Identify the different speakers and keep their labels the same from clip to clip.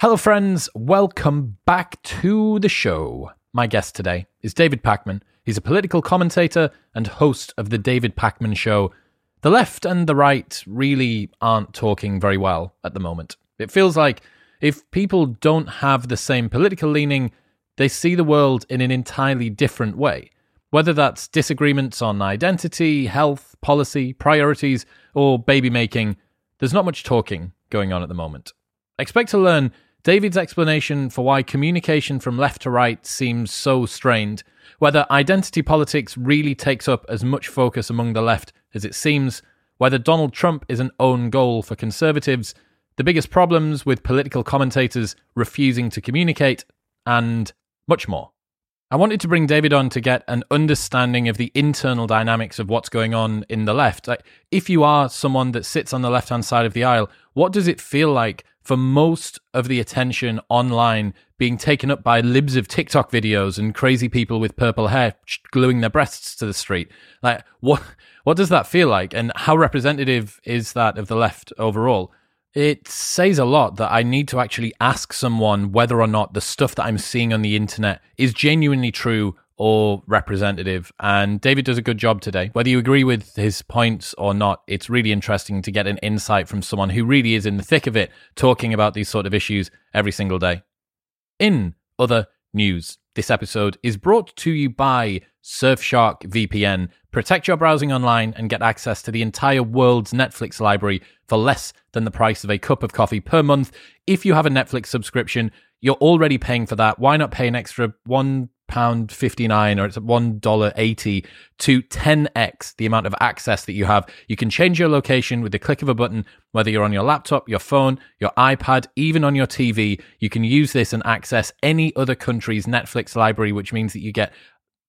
Speaker 1: Hello, friends. Welcome back to the show. My guest today is David Pakman. He's a political commentator and host of The David Pakman Show. The left and the right really aren't talking very well at the moment. It feels like if people don't have the same political leaning, they see the world in an entirely different way. Whether that's disagreements on identity, health, policy, priorities, or baby making, there's not much talking going on at the moment. Expect to learn David's explanation for why communication from left to right seems so strained, whether identity politics really takes up as much focus among the left as it seems, whether Donald Trump is an own goal for conservatives, the biggest problems with political commentators refusing to communicate, and much more. I wanted to bring David on to get an understanding of the internal dynamics of what's going on in the left. Like, if you are someone that sits on the left hand side of the aisle, what does it feel like for most of the attention online being taken up by libs of TikTok videos and crazy people with purple hair gluing their breasts to the street? Like, what what does that feel like, and how representative is that of the left overall? It says a lot that I need to actually ask someone whether or not the stuff that I'm seeing on the internet is genuinely true or representative. And David does a good job today. Whether you agree with his points or not, it's really interesting to get an insight from someone who really is in the thick of it, talking about these sort of issues every single day. In other news, this episode is brought to you by Surfshark VPN. Protect your browsing online and get access to the entire world's Netflix library for less than the price of a cup of coffee per month. If you have a Netflix subscription, you're already paying for that. Why not pay an extra one pound fifty nine or it's one dollar eighty to ten x the amount of access that you have. You can change your location with the click of a button, whether you're on your laptop, your phone, your iPad, even on your TV. You can use this and access any other country's Netflix library, which means that you get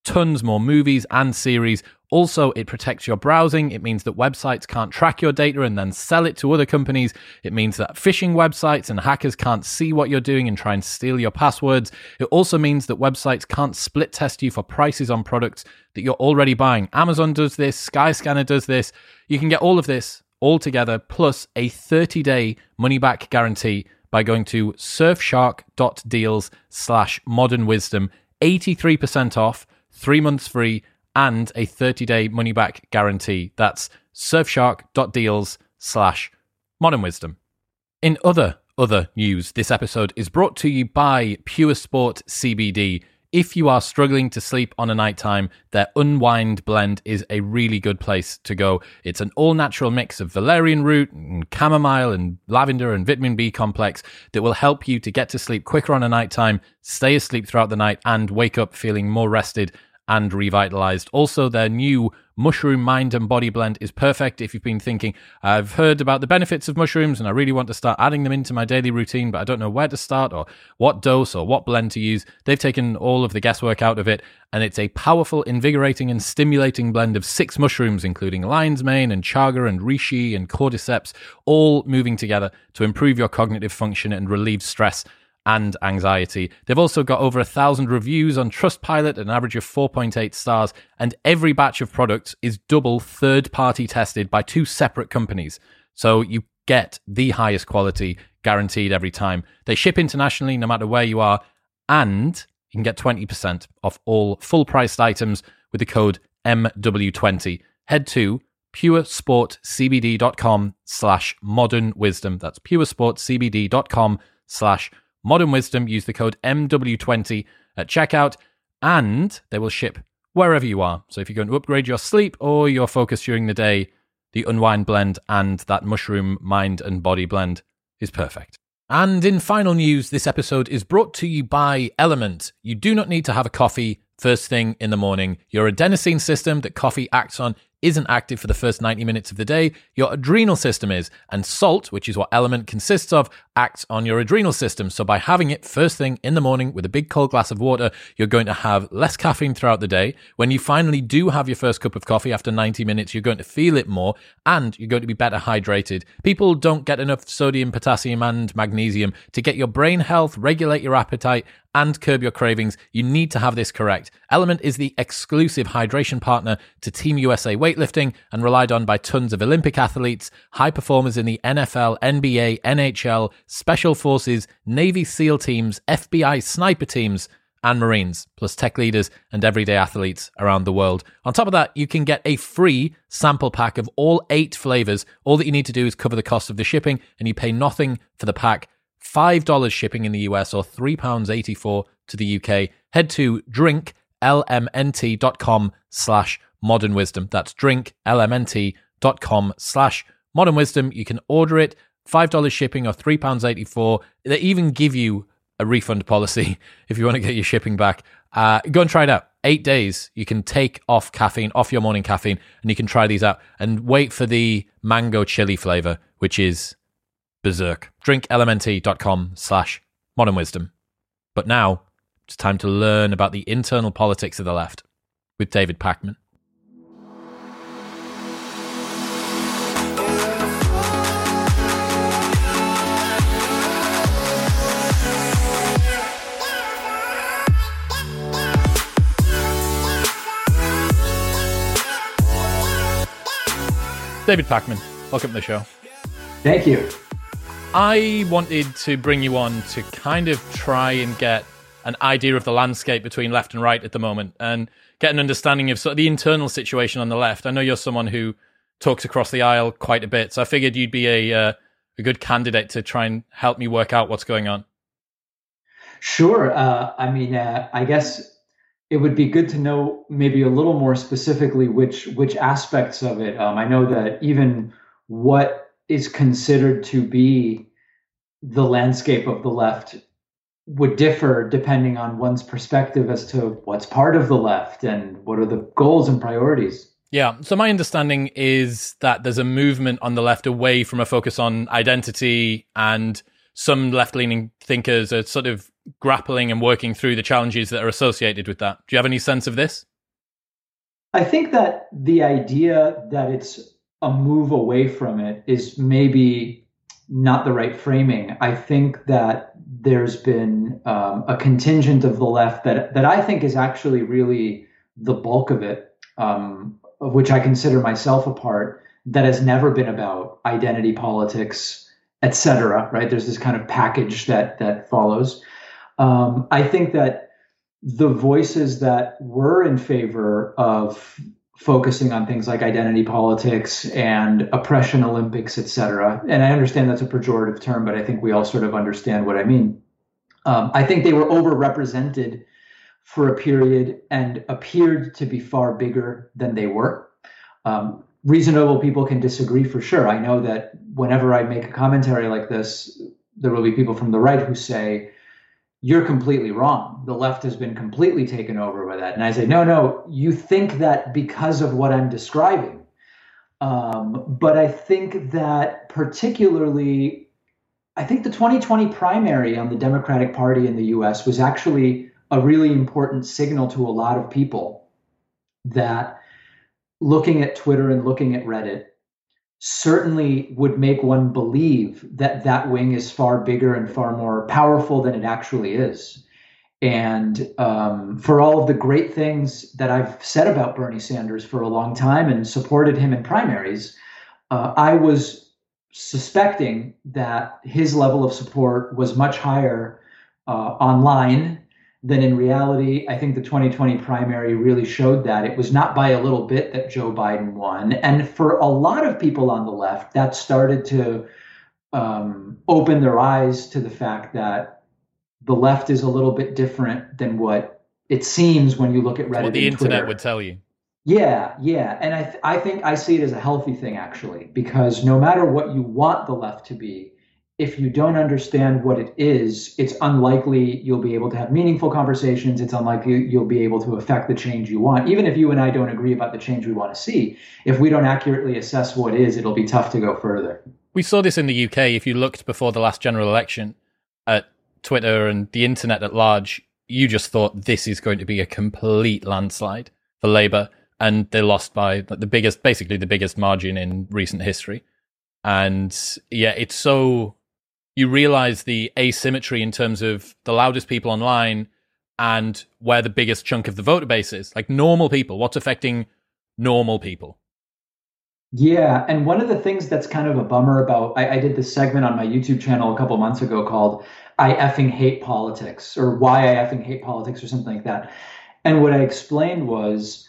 Speaker 1: tons more movies and series. Also, it protects your browsing. It means that websites can't track your data and then sell it to other companies. It means that phishing websites and hackers can't see what you're doing and try and steal your passwords. It also means that websites can't split test you for prices on products that you're already buying. Amazon does this, Skyscanner does this. You can get all of this all together plus a 30 day money back guarantee by going to surfshark.deals slash modern wisdom. 83% off three months free, and a 30 day money back guarantee. That's surfshark.deals slash modern wisdom. In other other news, this episode is brought to you by Pure Sport CBD. If you are struggling to sleep on a night time, their Unwind blend is a really good place to go. It's an all natural mix of valerian root and chamomile and lavender and vitamin B complex that will help you to get to sleep quicker on a night time, stay asleep throughout the night, and wake up feeling more rested and revitalized. Also, their new mushroom mind and body blend is perfect if you've been thinking, I've heard about the benefits of mushrooms and I really want to start adding them into my daily routine, but I don't know where to start or what dose or what blend to use. They've taken all of the guesswork out of it, and it's a powerful, invigorating, and stimulating blend of six mushrooms, including lion's mane and chaga and reishi and cordyceps, all moving together to improve your cognitive function and relieve stress and anxiety. They've also got over a thousand reviews on Trustpilot, an average of 4.8 stars, and every batch of products is double third party tested by two separate companies. So you get the highest quality guaranteed every time. They ship internationally no matter where you are, and you can get 20% off all full priced items with the code MW20. Head to puresportcbd.com slash modern wisdom. That's puresportcbd.com slash Modern Wisdom, use the code MW20 at checkout, and they will ship wherever you are. So if you're going to upgrade your sleep or your focus during the day, the Unwind blend and that mushroom mind and body blend is perfect. And in final news, this episode is brought to you by Element. You do not need to have a coffee first thing in the morning. Your adenosine system that coffee acts on isn't active for the first 90 minutes of the day, your adrenal system is. And salt, which is what element consists of, acts on your adrenal system. So by having it first thing in the morning with a big cold glass of water, you're going to have less caffeine throughout the day. When you finally do have your first cup of coffee after 90 minutes, you're going to feel it more and you're going to be better hydrated. People don't get enough sodium, potassium, and magnesium to get your brain health, regulate your appetite, and curb your cravings, you need to have this correct. Element is the exclusive hydration partner to Team USA weightlifting and relied on by tons of Olympic athletes, high performers in the NFL, NBA, NHL, Special Forces, Navy SEAL teams, FBI sniper teams, and Marines, plus tech leaders and everyday athletes around the world. On top of that, you can get a free sample pack of all eight flavors. All that you need to do is cover the cost of the shipping, and you pay nothing for the pack. $5 shipping in the US or £3.84 to the UK. Head to drinklmnt.com slash modern wisdom. That's drinklmnt.com slash modern wisdom. You can order it, $5 shipping or £3.84. They even give you a refund policy if you want to get your shipping back. Uh, go and try it out. Eight days, you can take off caffeine, off your morning caffeine, and you can try these out and wait for the mango chili flavor, which is berserk. Drinklmnt.com slash modern wisdom. But now it's time to learn about the internal politics of the left with David Pakman. David Pakman, welcome to the show.
Speaker 2: Thank you.
Speaker 1: I wanted to bring you on to kind of try and get an idea of the landscape between left and right at the moment and get an understanding of sort of the internal situation on the left. I know you're someone who talks across the aisle quite a bit, so I figured you'd be a uh, a good candidate to try and help me work out what's going on.
Speaker 2: Sure. Uh, I mean, uh, I guess it would be good to know maybe a little more specifically which which aspects of it. Um, I know that even what is considered to be the landscape of the left would differ depending on one's perspective as to what's part of the left and what are the goals and priorities.
Speaker 1: Yeah. So my understanding is that there's a movement on the left away from a focus on identity and some left leaning thinkers are sort of grappling and working through the challenges that are associated with that. Do you have any sense of this?
Speaker 2: I think that the idea that it's a move away from it is maybe not the right framing. I think that there's been um, a contingent of the left that that I think is actually really the bulk of it, um, of which I consider myself a part, that has never been about identity politics, etc. Right? There's this kind of package that that follows. Um, I think that the voices that were in favor of focusing on things like identity politics and oppression Olympics, et cetera, and I understand that's a pejorative term, but I think we all sort of understand what I mean. Um, I think they were overrepresented for a period and appeared to be far bigger than they were. Um, reasonable people can disagree for sure. I know that whenever I make a commentary like this, there will be people from the right who say, you're completely wrong. The left has been completely taken over by that. And I say, no, no, you think that because of what I'm describing. Um, but I think that particularly, I think the 2020 primary on the Democratic Party in the US was actually a really important signal to a lot of people that looking at Twitter and looking at Reddit, certainly would make one believe that that wing is far bigger and far more powerful than it actually is. And um, for all of the great things that I've said about Bernie Sanders for a long time and supported him in primaries, uh, I was suspecting that his level of support was much higher uh, online then in reality, I think the 2020 primary really showed that it was not by a little bit that Joe Biden won. And for a lot of people on the left, that started to um, open their eyes to the fact that the left is a little bit different than what it seems when you look at Reddit.
Speaker 1: What the internet
Speaker 2: Twitter.
Speaker 1: would tell you.
Speaker 2: Yeah, yeah, and I th- I think I see it as a healthy thing actually because no matter what you want the left to be, if you don't understand what it is, it's unlikely you'll be able to have meaningful conversations. It's unlikely you'll be able to affect the change you want. Even if you and I don't agree about the change we want to see, if we don't accurately assess what is, it'll be tough to go further.
Speaker 1: We saw this in the UK. If you looked before the last general election at Twitter and the internet at large, you just thought this is going to be a complete landslide for Labour. And they lost by the biggest, basically the biggest margin in recent history. And yeah, it's so you realize the asymmetry in terms of the loudest people online and where the biggest chunk of the voter base is. Like normal people, what's affecting normal people?
Speaker 2: Yeah, and one of the things that's kind of a bummer about I, I, did this segment on my YouTube channel a couple months ago called "I effing hate politics" or "Why I effing hate politics" or something like that. And what I explained was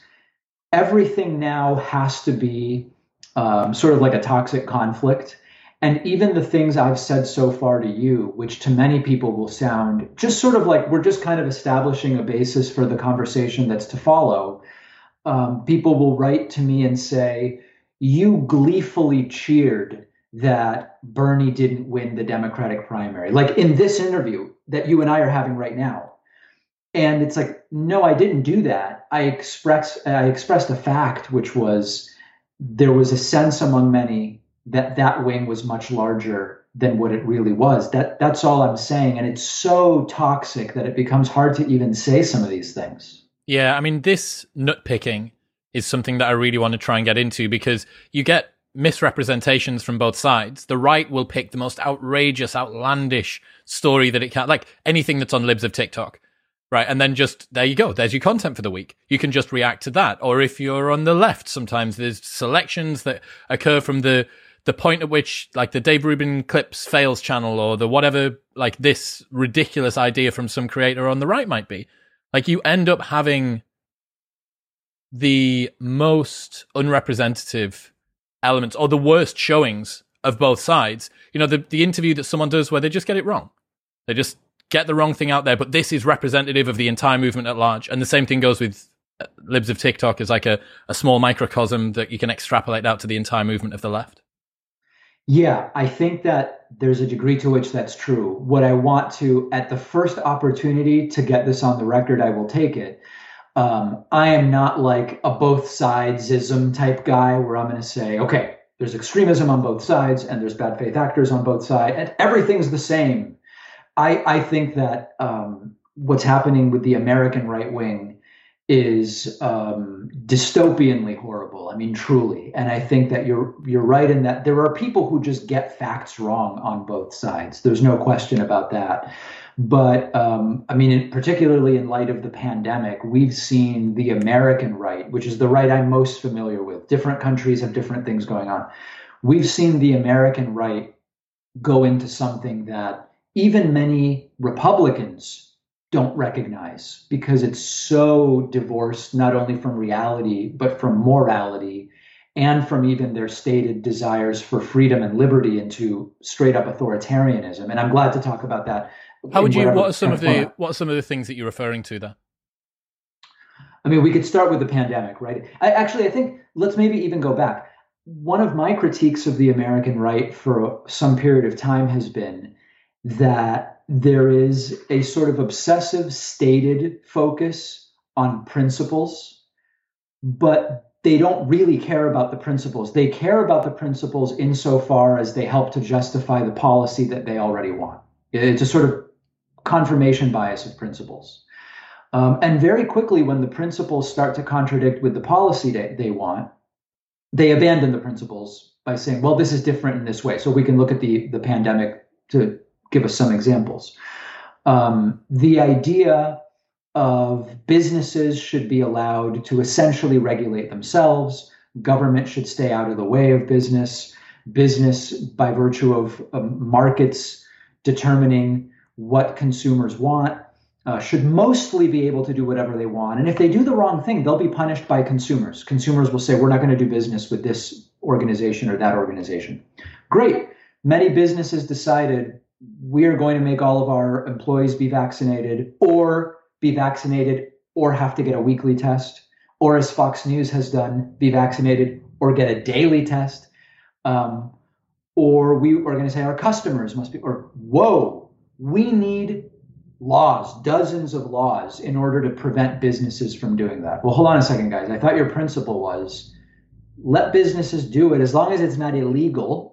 Speaker 2: everything now has to be um, sort of like a toxic conflict. And even the things I've said so far to you, which to many people will sound just sort of like we're just kind of establishing a basis for the conversation that's to follow, um, people will write to me and say, You gleefully cheered that Bernie didn't win the Democratic primary. Like in this interview that you and I are having right now. And it's like, no, I didn't do that. I expressed I expressed a fact, which was there was a sense among many that that wing was much larger than what it really was. That that's all I'm saying, and it's so toxic that it becomes hard to even say some of these things.
Speaker 1: Yeah, I mean, this nitpicking is something that I really want to try and get into because you get misrepresentations from both sides. The right will pick the most outrageous, outlandish story that it can, like anything that's on libs of TikTok right? And then just there you go. There's your content for the week. You can just react to that. Or if you're on the left, sometimes there's selections that occur from the the point at which like the Dave Rubin clips fails channel or the whatever like this ridiculous idea from some creator on the right might be. Like you end up having the most unrepresentative elements or the worst showings of both sides. You know, the the interview that someone does where they just get it wrong. They just get the wrong thing out there, but this is representative of the entire movement at large. And the same thing goes with uh, libs of TikTok as like a, a small microcosm that you can extrapolate out to the entire movement of the left.
Speaker 2: Yeah, I think that there's a degree to which that's true. What I want to, at the first opportunity to get this on the record, I will take it. Um, I am not like a both sidesism type guy where I'm going to say, okay, there's extremism on both sides and there's bad faith actors on both sides and everything's the same I, I think that um, what's happening with the American right wing is um, dystopianly horrible. I mean, truly. And I think that you're you're right in that there are people who just get facts wrong on both sides. There's no question about that. But um, I mean, particularly in light of the pandemic, we've seen the American right, which is the right I'm most familiar with. Different countries have different things going on. We've seen the American right go into something that even many Republicans don't recognize because it's so divorced not only from reality, but from morality and from even their stated desires for freedom and liberty into straight up authoritarianism. And I'm glad to talk about that.
Speaker 1: How would you, what are some of the, what are some of the things that you're referring to there?
Speaker 2: I mean, we could start with the pandemic, right? I actually, I think let's maybe even go back. One of my critiques of the American right for some period of time has been that there is a sort of obsessive stated focus on principles, but they don't really care about the principles. They care about the principles insofar as they help to justify the policy that they already want. It's a sort of confirmation bias of principles. Um, and very quickly, when the principles start to contradict with the policy that they want, they abandon the principles by saying, well, this is different in this way. So we can look at the, the pandemic to give us some examples. Um, the idea of businesses should be allowed to essentially regulate themselves, government should stay out of the way of business, business, by virtue of um, markets determining what consumers want, uh, should mostly be able to do whatever they want. And if they do the wrong thing, they'll be punished by consumers. Consumers will say, We're not going to do business with this organization or that organization. Great. Many businesses decided we are going to make all of our employees be vaccinated or be vaccinated or have to get a weekly test or as fox news has done be vaccinated or get a daily test. Um, or we are going to say our customers must be or whoa we need laws dozens of laws in order to prevent businesses from doing that. Well hold on a second guys. I thought your principle was let businesses do it as long as it's not illegal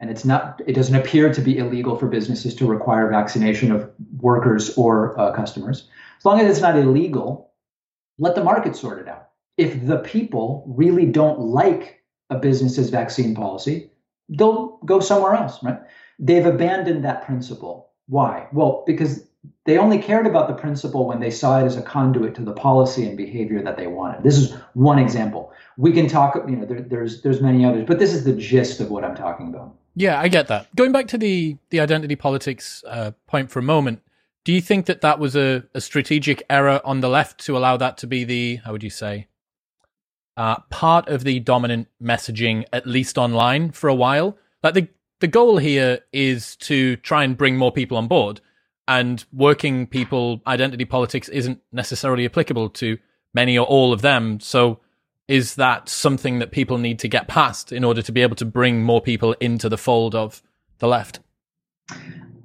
Speaker 2: and it's not it doesn't appear to be illegal for businesses to require vaccination of workers or uh, customers as long as it's not illegal let the market sort it out if the people really don't like a business's vaccine policy they'll go somewhere else right they've abandoned that principle. Why? Well, because they only cared about the principle when they saw it as a conduit to the policy and behavior that they wanted. This is one example. We can talk, you know, there, there's there's many others, but this is the gist of what I'm talking about.
Speaker 1: Yeah, I get that. Going back to the the identity politics uh, point for a moment, do you think that that was a, a strategic error on the left to allow that to be the how would you say uh, part of the dominant messaging, at least online, for a while? Like the the goal here is to try and bring more people on board and working people identity politics isn't necessarily applicable to many or all of them so is that something that people need to get past in order to be able to bring more people into the fold of the left?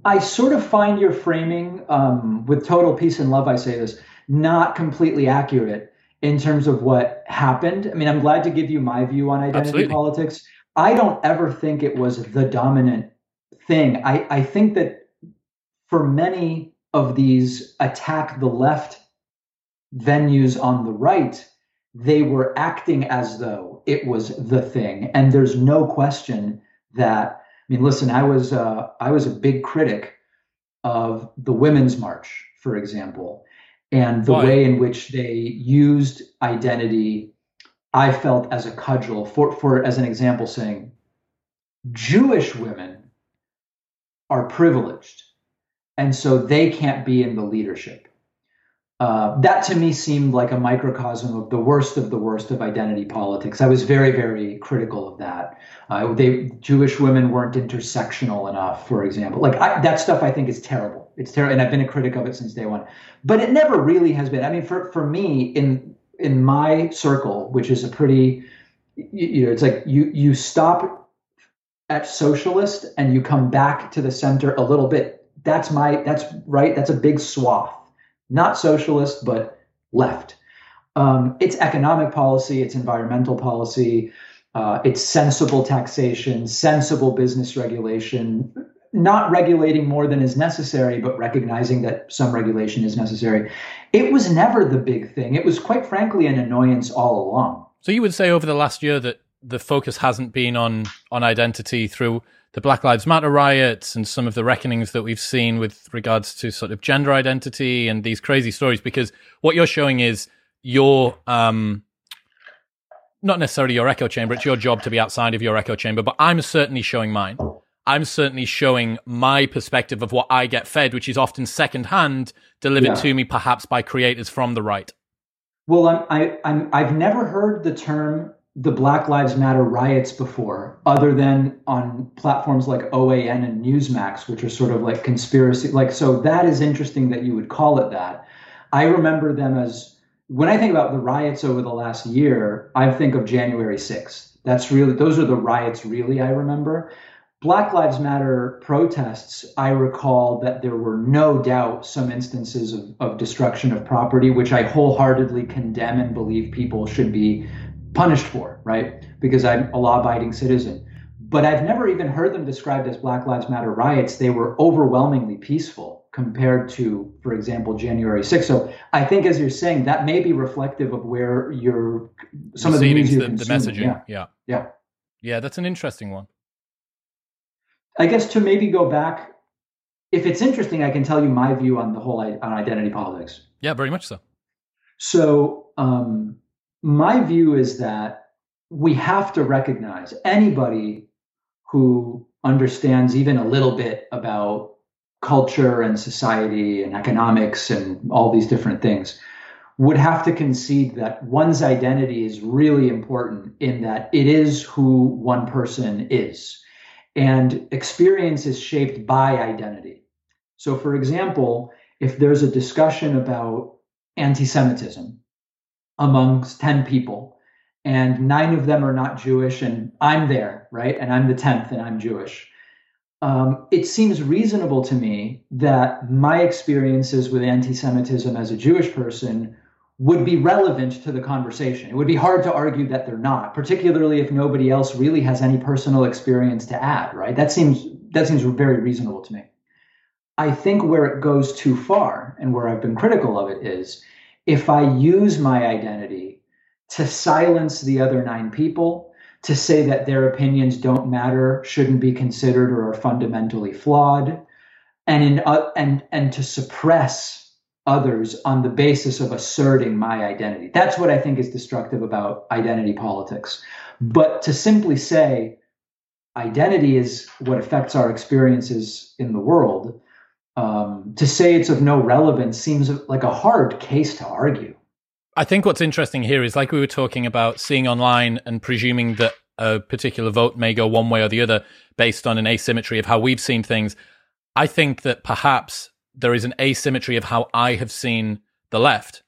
Speaker 2: I sort of find your framing um, with total peace and love i say this not completely accurate in terms of what happened. I mean i'm glad to give you my view on identity Absolutely. politics. I don't ever think it was the dominant thing. I, I think that for many of these attack the left venues on the right, they were acting as though it was the thing. And there's no question that, I mean, listen, I was, uh, I was a big critic of the Women's March, for example, and the Why? way in which they used identity, I felt as a cudgel for, for, as an example, saying Jewish women are privileged and so they can't be in the leadership. Uh, that to me seemed like a microcosm of the worst of the worst of identity politics. I was very, very critical of that. Uh, they Jewish women weren't intersectional enough, for example. Like I, that stuff, I think is terrible. It's terrible, and I've been a critic of it since day one. But it never really has been. I mean, for for me, in in my circle, which is a pretty, you, you know, it's like you you stop at socialist and you come back to the center a little bit that's my that's right that's a big swath not socialist but left. Um, it's economic policy it's environmental policy uh, it's sensible taxation sensible business regulation not regulating more than is necessary but recognizing that some regulation is necessary. It was never the big thing. It was quite frankly an annoyance all along.
Speaker 1: So you would say over the last year that the focus hasn't been on on identity through the Black Lives Matter riots and some of the reckonings that we've seen with regards to sort of gender identity and these crazy stories, because what you're showing is your, um, not necessarily your echo chamber, it's your job to be outside of your echo chamber, but I'm certainly showing mine. I'm certainly showing my perspective of what I get fed, which is often secondhand, delivered yeah. to me perhaps by creators from the right.
Speaker 2: Well, I'm, I, I'm, I've never heard the term the Black Lives Matter riots before, other than on platforms like OAN and Newsmax, which are sort of like conspiracy. Like, so that is interesting that you would call it that. I remember them as when I think about the riots over the last year, I think of January 6th. That's really, those are the riots really I remember. Black Lives Matter protests, I recall that there were no doubt some instances of, of destruction of property, which I wholeheartedly condemn and believe people should be punished for, right? Because I'm a law abiding citizen. But I've never even heard them described as Black Lives Matter riots. They were overwhelmingly peaceful compared to, for example, January 6th. So I think, as you're saying, that may be reflective of where you're some of the
Speaker 1: the, the messaging.
Speaker 2: Yeah.
Speaker 1: yeah,
Speaker 2: yeah,
Speaker 1: yeah. That's an interesting one.
Speaker 2: I guess to maybe go back, if it's interesting, I can tell you my view on the whole on identity politics.
Speaker 1: Yeah, very much so.
Speaker 2: So um, my view is that we have to recognize anybody who understands even a little bit about culture and society and economics and all these different things would have to concede that one's identity is really important in that it is who one person is. And experience is shaped by identity. So, for example, if there's a discussion about anti Semitism, amongst 10 people and nine of them are not Jewish, and I'm there, right? And I'm the 10th and I'm Jewish. Um, it seems reasonable to me that my experiences with anti Semitism as a Jewish person would be relevant to the conversation. It would be hard to argue that they're not, particularly if nobody else really has any personal experience to add, right? That seems that seems very reasonable to me. I think where it goes too far and where I've been critical of it is if I use my identity to silence the other nine people, to say that their opinions don't matter, shouldn't be considered, or are fundamentally flawed, and in uh, and and to suppress others on the basis of asserting my identity. That's what I think is destructive about identity politics. But to simply say identity is what affects our experiences in the world, um, to say it's of no relevance seems like a hard case to argue.
Speaker 1: I think what's interesting here is like we were talking about seeing online and presuming that a particular vote may go one way or the other based on an asymmetry of how we've seen things. I think that perhaps there is an asymmetry of how I have seen the left.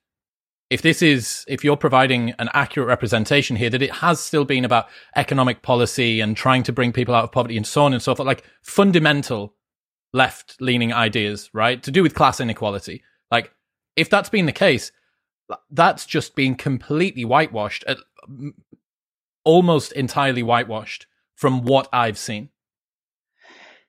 Speaker 1: If this is, if you're providing an accurate representation here, that it has still been about economic policy and trying to bring people out of poverty and so on and so forth, like fundamental left leaning ideas, right? To do with class inequality. Like, if that's been the case, that's just been completely whitewashed, almost entirely whitewashed from what I've seen.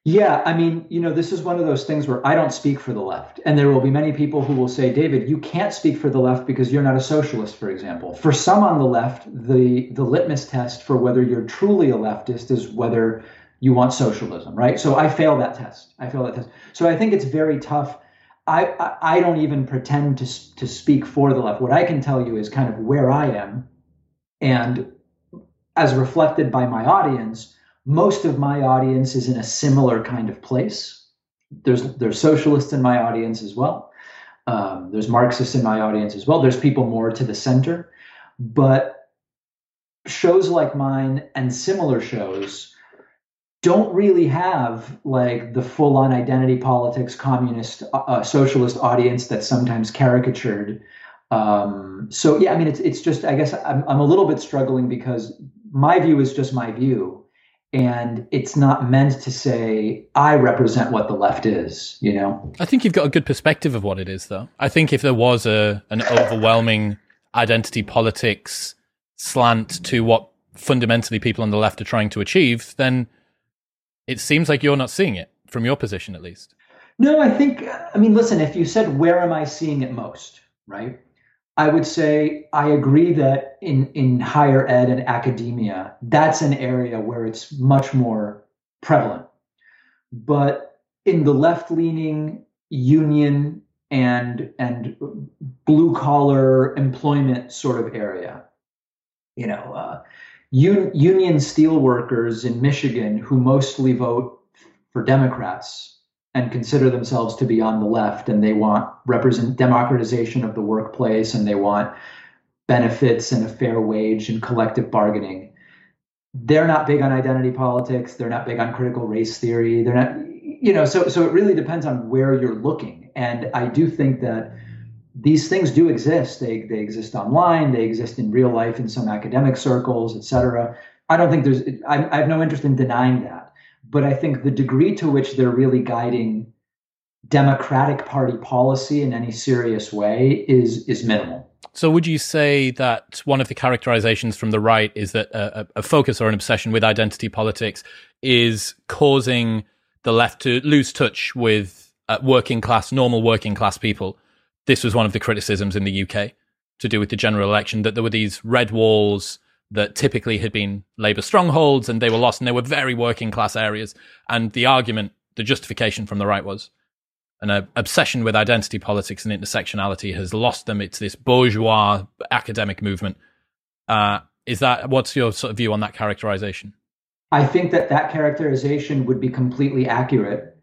Speaker 2: Yeah, I mean, you know, this is one of those things where I don't speak for the left. And there will be many people who will say, David, you can't speak for the left because you're not a socialist, for example. For some on the left, the, the litmus test for whether you're truly a leftist is whether you want socialism, right? So I fail that test. I fail that test. So I think it's very tough. I, I, I don't even pretend to, to speak for the left. What I can tell you is kind of where I am. And as reflected by my audience, most of my audience is in a similar kind of place. There's there's socialists in my audience as well. Um, there's Marxists in my audience as well. There's people more to the center, but shows like mine and similar shows don't really have like the full-on identity politics communist uh, uh socialist audience that's sometimes caricatured. Um, so yeah i mean it's, it's just i guess I'm, I'm a little bit struggling because my view is just my view and it's not meant to say i represent what the left is you know?
Speaker 1: I think you've got a good perspective of what it is though. I think if there was a an overwhelming identity politics slant to what fundamentally people on the left are trying to achieve then it seems like you're not seeing it from your position at least
Speaker 2: no i think i mean listen if you said where am i seeing it most right I would say I agree that in, in higher ed and academia, that's an area where it's much more prevalent. But in the left leaning union and and blue collar employment sort of area, you know, uh, un, union steelworkers in Michigan who mostly vote for Democrats and consider themselves to be on the left and they want represent democratization of the workplace and they want benefits and a fair wage and collective bargaining. They're not big on identity politics. They're not big on critical race theory. They're not you know so so it really depends on where you're looking. And i do think that these things do exist they they exist online they exist in real life in some academic circles etc i don't think there's I, I have no interest in denying that but I think the degree to which they're really guiding Democratic Party policy in any serious way is is minimal.
Speaker 1: So, would you say that one of the characterizations from the right is that a, a focus or an obsession with identity politics is causing the left to lose touch with uh, working class, normal working class people? This was one of the criticisms in the UK to do with the general election that there were these red walls that typically had been Labour strongholds and they were lost and they were very working class areas. And the argument, the justification from the right was an uh, obsession with identity politics and intersectionality has lost them. It's this bourgeois academic movement. Uh, is that what's your sort of view on that characterization?
Speaker 2: I think that that characterization would be completely accurate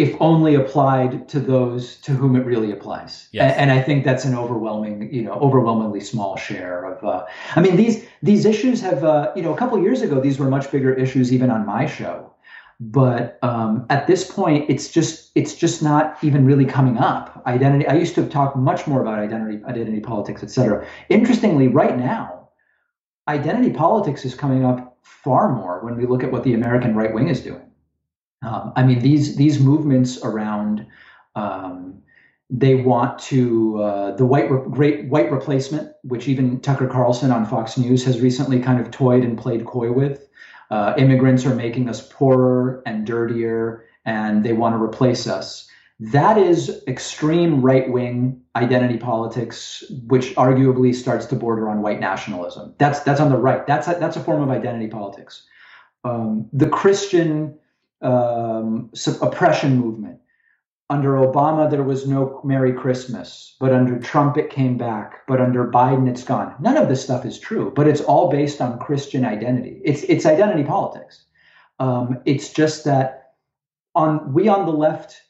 Speaker 2: if only applied to those to whom it really applies. Yes. And, and, I think that's an overwhelming, you know, overwhelmingly small share of. Uh, I mean, these these issues have, uh, you know, a couple years ago, these were much bigger issues even on my show. But um, at this point, it's just it's just not even really coming up. Identity. I used to talk much more about identity, identity politics, et cetera. Interestingly, right now, identity politics is coming up far more when we look at what the American right wing is doing. Um, I mean, these these movements around um, they want to uh, the white re- great white replacement, which even Tucker Carlson on Fox News has recently kind of toyed and played coy with. Uh, immigrants are making us poorer and dirtier, and they want to replace us. That is extreme right wing identity politics, which arguably starts to border on white nationalism. That's that's on the right. That's a, that's a form of identity politics. Um, the Christian um, oppression movement. Under Obama, there was no Merry Christmas, but under Trump, it came back. But under Biden, it's gone. None of this stuff is true, but it's all based on Christian identity. It's it's identity politics. Um, it's just that on we on the left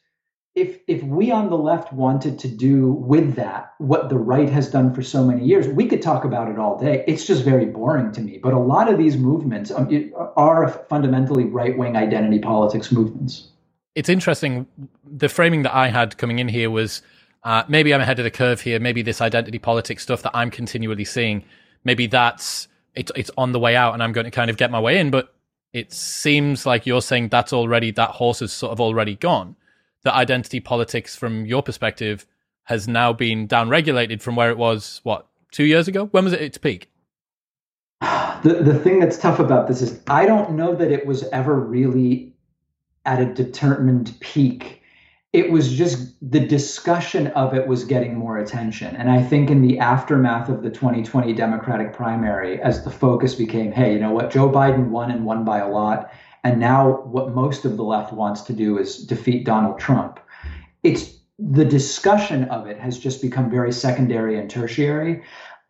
Speaker 2: if if we on the left wanted to do with that what the right has done for so many years, we could talk about it all day. It's just very boring to me. But a lot of these movements um, are fundamentally right wing identity politics movements.
Speaker 1: It's interesting. The framing that I had coming in here was uh, maybe I'm ahead of the curve here. Maybe this identity politics stuff that I'm continually seeing, maybe that's it's it's on the way out, and I'm going to kind of get my way in. But it seems like you're saying that's already that horse is sort of already gone that identity politics, from your perspective, has now been downregulated from where it was, what, two years ago? When was it its peak?
Speaker 2: The, the thing that's tough about this is I don't know that it was ever really at a determined peak. It was just the discussion of it was getting more attention. And I think in the aftermath of the 2020 Democratic primary, as the focus became, hey, you know what, Joe Biden won and won by a lot and now what most of the left wants to do is defeat Donald Trump. It's the discussion of it has just become very secondary and tertiary.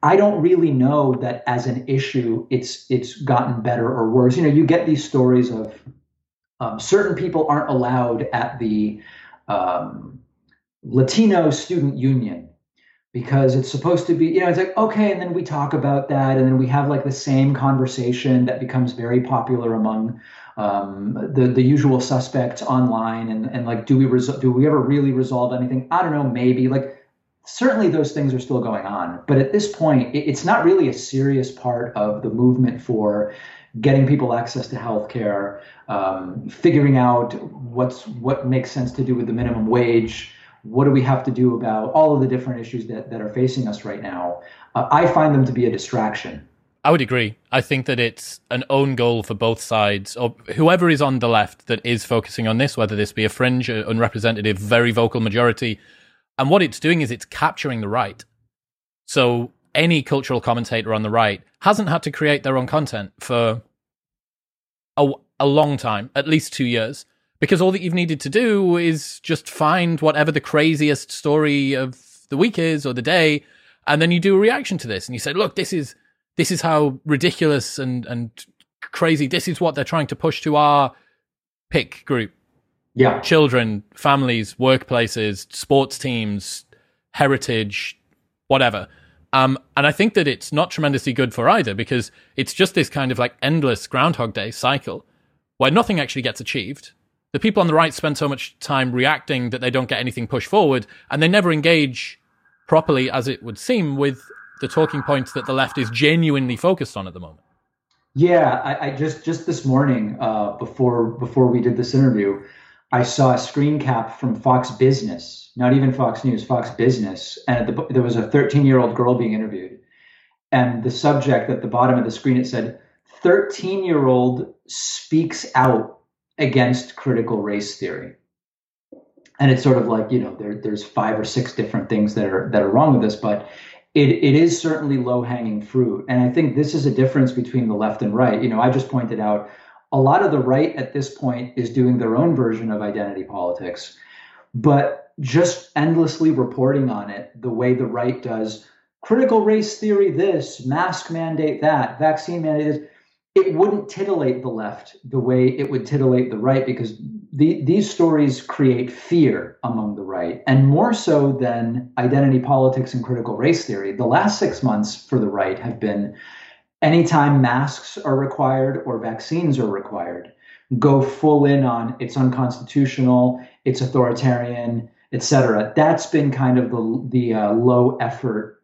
Speaker 2: I don't really know that as an issue it's it's gotten better or worse. You know, you get these stories of um, certain people aren't allowed at the um, Latino student union because it's supposed to be, you know, it's like, okay, and then we talk about that, and then we have like the same conversation that becomes very popular among um, the the usual suspects online, and and like, do we resol- do we ever really resolve anything? I don't know, maybe like. Certainly, those things are still going on, but at this point, it, it's not really a serious part of the movement for getting people access to healthcare, um, figuring out what's what makes sense to do with the minimum wage, what do we have to do about all of the different issues that, that are facing us right now? Uh, I find them to be a distraction.
Speaker 1: I would agree. I think that it's an own goal for both sides, or whoever is on the left that is focusing on this, whether this be a fringe, unrepresentative, very vocal majority. And what it's doing is it's capturing the right. So any cultural commentator on the right hasn't had to create their own content for a, a long time, at least two years because all that you've needed to do is just find whatever the craziest story of the week is or the day, and then you do a reaction to this, and you say, "Look, this is this is how ridiculous and and crazy. This is what they're trying to push to our pick group.
Speaker 2: Yeah,
Speaker 1: children, families, workplaces, sports teams, heritage, whatever." Um, and I think that it's not tremendously good for either because it's just this kind of like endless Groundhog Day cycle where nothing actually gets achieved the people on the right spend so much time reacting that they don't get anything pushed forward, and they never engage properly, as it would seem, with the talking points that the left is genuinely focused on at the moment.
Speaker 2: Yeah, I, I just just this morning uh, before before we did this interview, I saw a screen cap from Fox Business, not even Fox News, Fox Business, and the, there was a 13 year old girl being interviewed, and the subject at the bottom of the screen it said, "13 year old speaks out against critical race theory. And it's sort of like, you know, there, there's five or six different things that are that are wrong with this, but it, it is certainly low hanging fruit. And I think this is a difference between the left and right. You know, I just pointed out a lot of the right at this point is doing their own version of identity politics, but just endlessly reporting on it the way the right does critical race theory this, mask mandate that, vaccine mandate it wouldn't titillate the left the way it would titillate the right because the, these stories create fear among the right. And more so than identity politics and critical race theory, the last six months for the right have been anytime masks are required or vaccines are required, go full in on it's unconstitutional, it's authoritarian, etc. That's been kind of the, the uh, low effort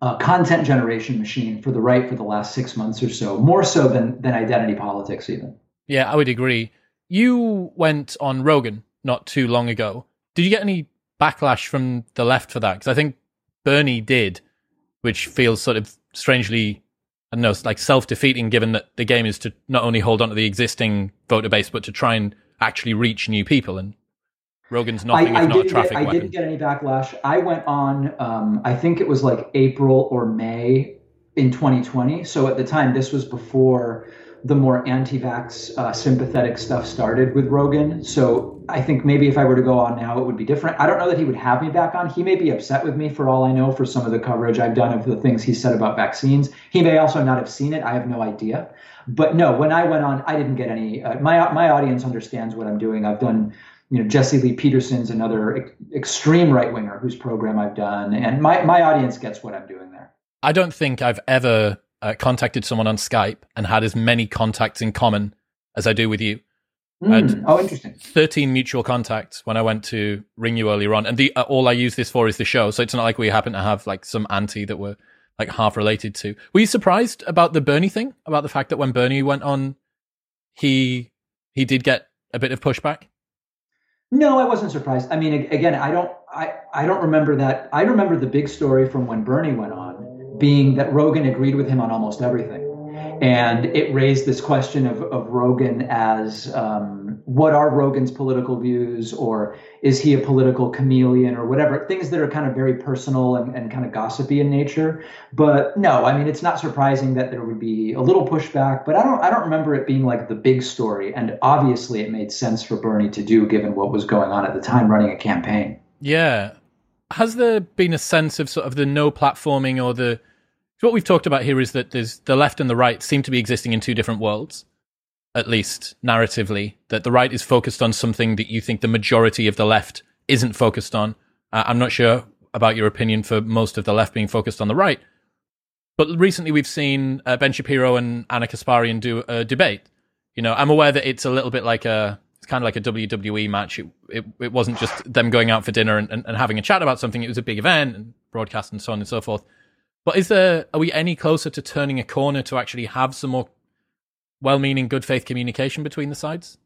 Speaker 2: uh, content generation machine for the right for the last six months or so, more so than than identity politics even.
Speaker 1: Yeah, I would agree. You went on Rogan not too long ago. Did you get any backlash from the left for that? Because I think Bernie did, which feels sort of strangely, I don't know, like self defeating, given that the game is to not only hold on to the existing voter base, but to try and actually reach new people. And Rogan's nothing
Speaker 2: I, I
Speaker 1: not a traffic
Speaker 2: get, I
Speaker 1: weapon.
Speaker 2: didn't get any backlash. I went on, um, I think it was like April or May in 2020. So at the time, this was before the more anti-vax uh, sympathetic stuff started with Rogan. So I think maybe if I were to go on now, it would be different. I don't know that he would have me back on. He may be upset with me for all I know for some of the coverage I've done of the things he said about vaccines. He may also not have seen it. I have no idea. But no, when I went on, I didn't get any. Uh, my my audience understands what I'm doing. I've done you know Jesse Lee Peterson's another ex- extreme right winger whose program I've done, and my my audience gets what I'm doing there.
Speaker 1: I don't think I've ever uh, contacted someone on Skype and had as many contacts in common as I do with you.
Speaker 2: Mm. Oh, interesting.
Speaker 1: 13 mutual contacts when I went to ring you earlier on. And the uh, all I use this for is the show. So it's not like we happen to have like some auntie that we're like half related to. Were you surprised about the Bernie thing? About the fact that when Bernie went on, he he did get a bit of pushback?
Speaker 2: No, I wasn't surprised. I mean, again, I don't I, I don't remember that. I remember the big story from when Bernie went on being that Rogan agreed with him on almost everything and it raised this question of, of Rogan as um, what are Rogan's political views, or is he a political chameleon, or whatever things that are kind of very personal and, and kind of gossipy in nature. But no, I mean it's not surprising that there would be a little pushback, but I don't I don't remember it being like the big story. And obviously, it made sense for Bernie to do given what was going on at the time running a campaign.
Speaker 1: Yeah, has there been a sense of sort of the no platforming or the so what we've talked about here is that there's the left and the right seem to be existing in two different worlds, at least narratively. That the right is focused on something that you think the majority of the left isn't focused on. Uh, I'm not sure about your opinion for most of the left being focused on the right, but recently we've seen uh, Ben Shapiro and Ana Kasparian do a debate. You know, I'm aware that it's a little bit like a it's kind of like a WWE match. It, it, it wasn't just them going out for dinner and, and, and having a chat about something. It was a big event and broadcast and so on and so forth. But is there are we any closer to turning a corner to actually have some more well-meaning, good faith communication between the sides?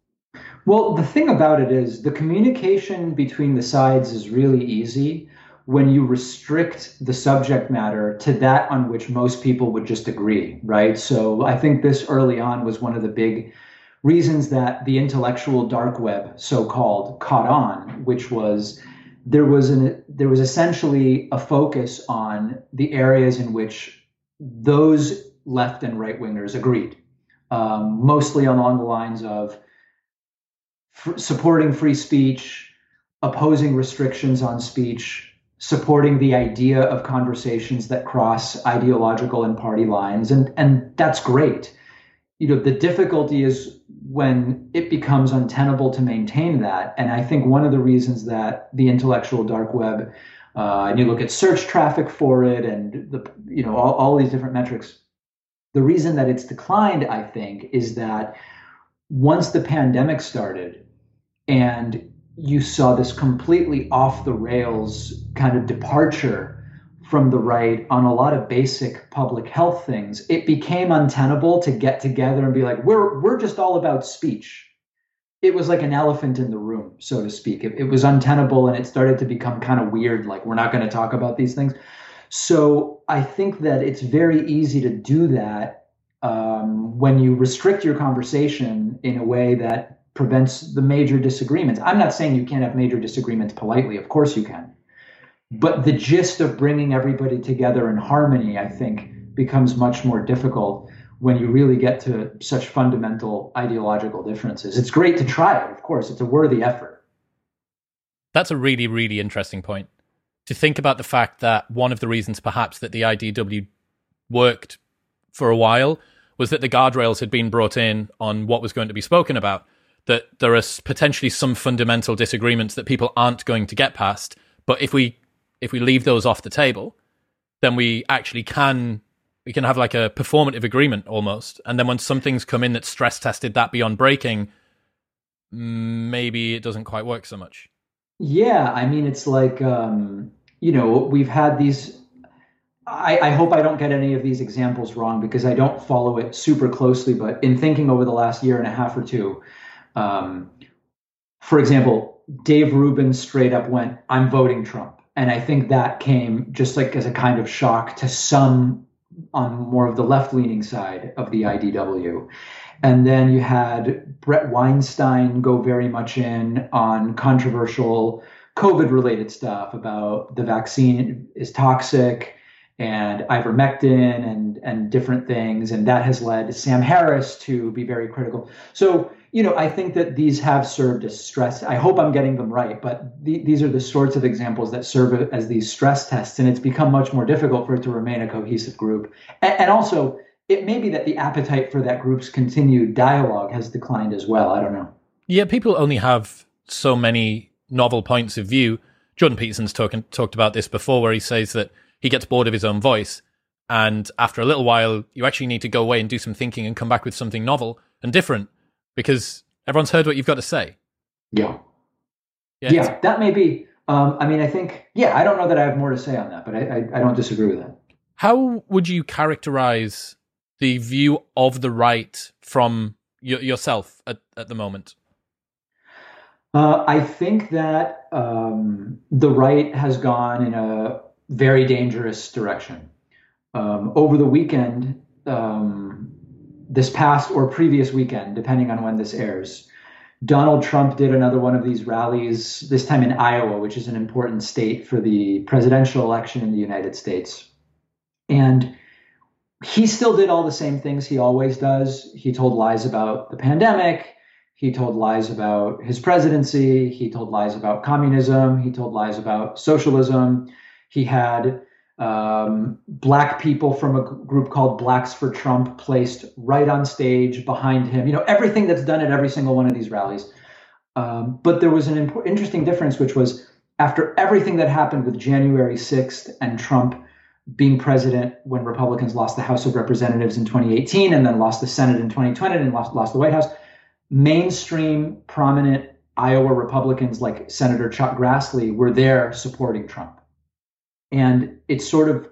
Speaker 2: Well, the thing about it is the communication between the sides is really easy when you restrict the subject matter to that on which most people would just agree, right? So I think this early on was one of the big reasons that the intellectual dark web, so called, caught on, which was there was an there was essentially a focus on the areas in which those left and right wingers agreed, um, mostly along the lines of f- supporting free speech, opposing restrictions on speech, supporting the idea of conversations that cross ideological and party lines, and and that's great. You know, the difficulty is when it becomes untenable to maintain that. And I think one of the reasons that the intellectual dark web, uh, and you look at search traffic for it, and the you know all, all these different metrics, the reason that it's declined, I think, is that once the pandemic started, and you saw this completely off the rails kind of departure from the right on a lot of basic public health things, it became untenable to get together and be like, we're we're just all about speech. It was like an elephant in the room, so to speak. It, it was untenable and it started to become kind of weird, like we're not going to talk about these things. So I think that it's very easy to do that um, when you restrict your conversation in a way that prevents the major disagreements. I'm not saying you can't have major disagreements politely. Of course you can but the gist of bringing everybody together in harmony, I think, becomes much more difficult when you really get to such fundamental ideological differences. It's great to try it, of course, it's a worthy effort.
Speaker 1: That's a really, really interesting point. To think about the fact that one of the reasons, perhaps, that the IDW worked for a while was that the guardrails had been brought in on what was going to be spoken about. That there are potentially some fundamental disagreements that people aren't going to get past. But if we if we leave those off the table, then we actually can we can have like a performative agreement almost. And then when some things come in that stress tested that beyond breaking, maybe it doesn't quite work so much.
Speaker 2: Yeah, I mean it's like um, you know we've had these. I, I hope I don't get any of these examples wrong because I don't follow it super closely. But in thinking over the last year and a half or two, um, for example, Dave Rubin straight up went, "I'm voting Trump." And I think that came just like as a kind of shock to some on more of the left leaning side of the IDW. And then you had Bret Weinstein go very much in on controversial COVID related stuff about the vaccine is toxic and ivermectin and and different things and that has led Sam Harris to be very critical. So, you know, I think that these have served as stress. I hope I'm getting them right, but the, these are the sorts of examples that serve as these stress tests and it's become much more difficult for it to remain a cohesive group. and, and also it may be that the appetite for that group's continued dialogue has declined as well. I don't know.
Speaker 1: Yeah, people only have so many novel points of view. Jordan Peterson's talking, talked about this before, where he says that he gets bored of his own voice. And after a little while, you actually need to go away and do some thinking and come back with something novel and different because everyone's heard what you've got to say.
Speaker 2: Yeah. Yeah, yeah that may be. Um, I mean, I think, yeah, I don't know that I have more to say on that, but I, I, I don't disagree with that.
Speaker 1: How would you characterize the view of the right from y- yourself at, at the moment?
Speaker 2: Uh, I think that um, the right has gone in a very dangerous direction. Um, over the weekend, um, this past or previous weekend, depending on when this airs, Donald Trump did another one of these rallies, this time in Iowa, which is an important state for the presidential election in the United States. And he still did all the same things he always does. He told lies about the pandemic. He told lies about his presidency. He told lies about communism. He told lies about socialism. He had um, black people from a group called Blacks for Trump placed right on stage behind him. You know, everything that's done at every single one of these rallies. Um, but there was an imp- interesting difference, which was after everything that happened with January 6th and Trump being president when Republicans lost the House of Representatives in 2018 and then lost the Senate in 2020 and lost, lost the White House mainstream prominent Iowa Republicans like Senator Chuck Grassley were there supporting Trump. And it sort of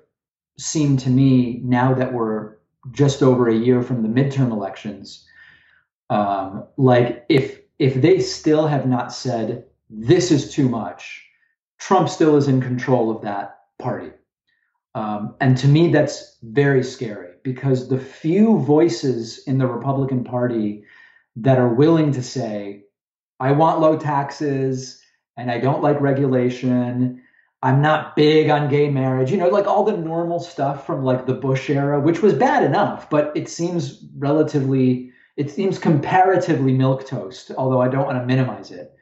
Speaker 2: seemed to me now that we're just over a year from the midterm elections, um, like if if they still have not said this is too much, Trump still is in control of that party. Um, and to me, that's very scary because the few voices in the Republican Party that are willing to say, I want low taxes and I don't like regulation. I'm not big on gay marriage, you know, like all the normal stuff from like the Bush era, which was bad enough, but it seems relatively, it seems comparatively milk toast, although I don't want to minimize it.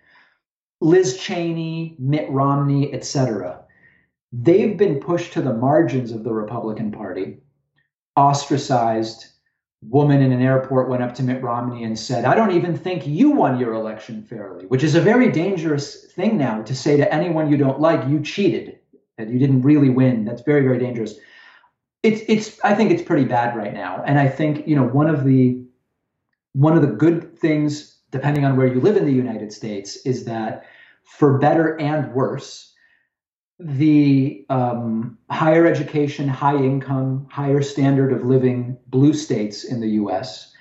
Speaker 2: Liz Cheney, Mitt Romney, etc. They've been pushed to the margins of the Republican Party, ostracized, woman in an airport went up to Mitt Romney and said, I don't even think you won your election fairly, which is a very dangerous thing now to say to anyone you don't like, you cheated, that you didn't really win. That's very, very dangerous. It's, it's, I think it's pretty bad right now. And I think, you know, one of the, one of the good things, depending on where you live in the United States, is that for better and worse, the um, higher education, high income, higher standard of living blue states in the US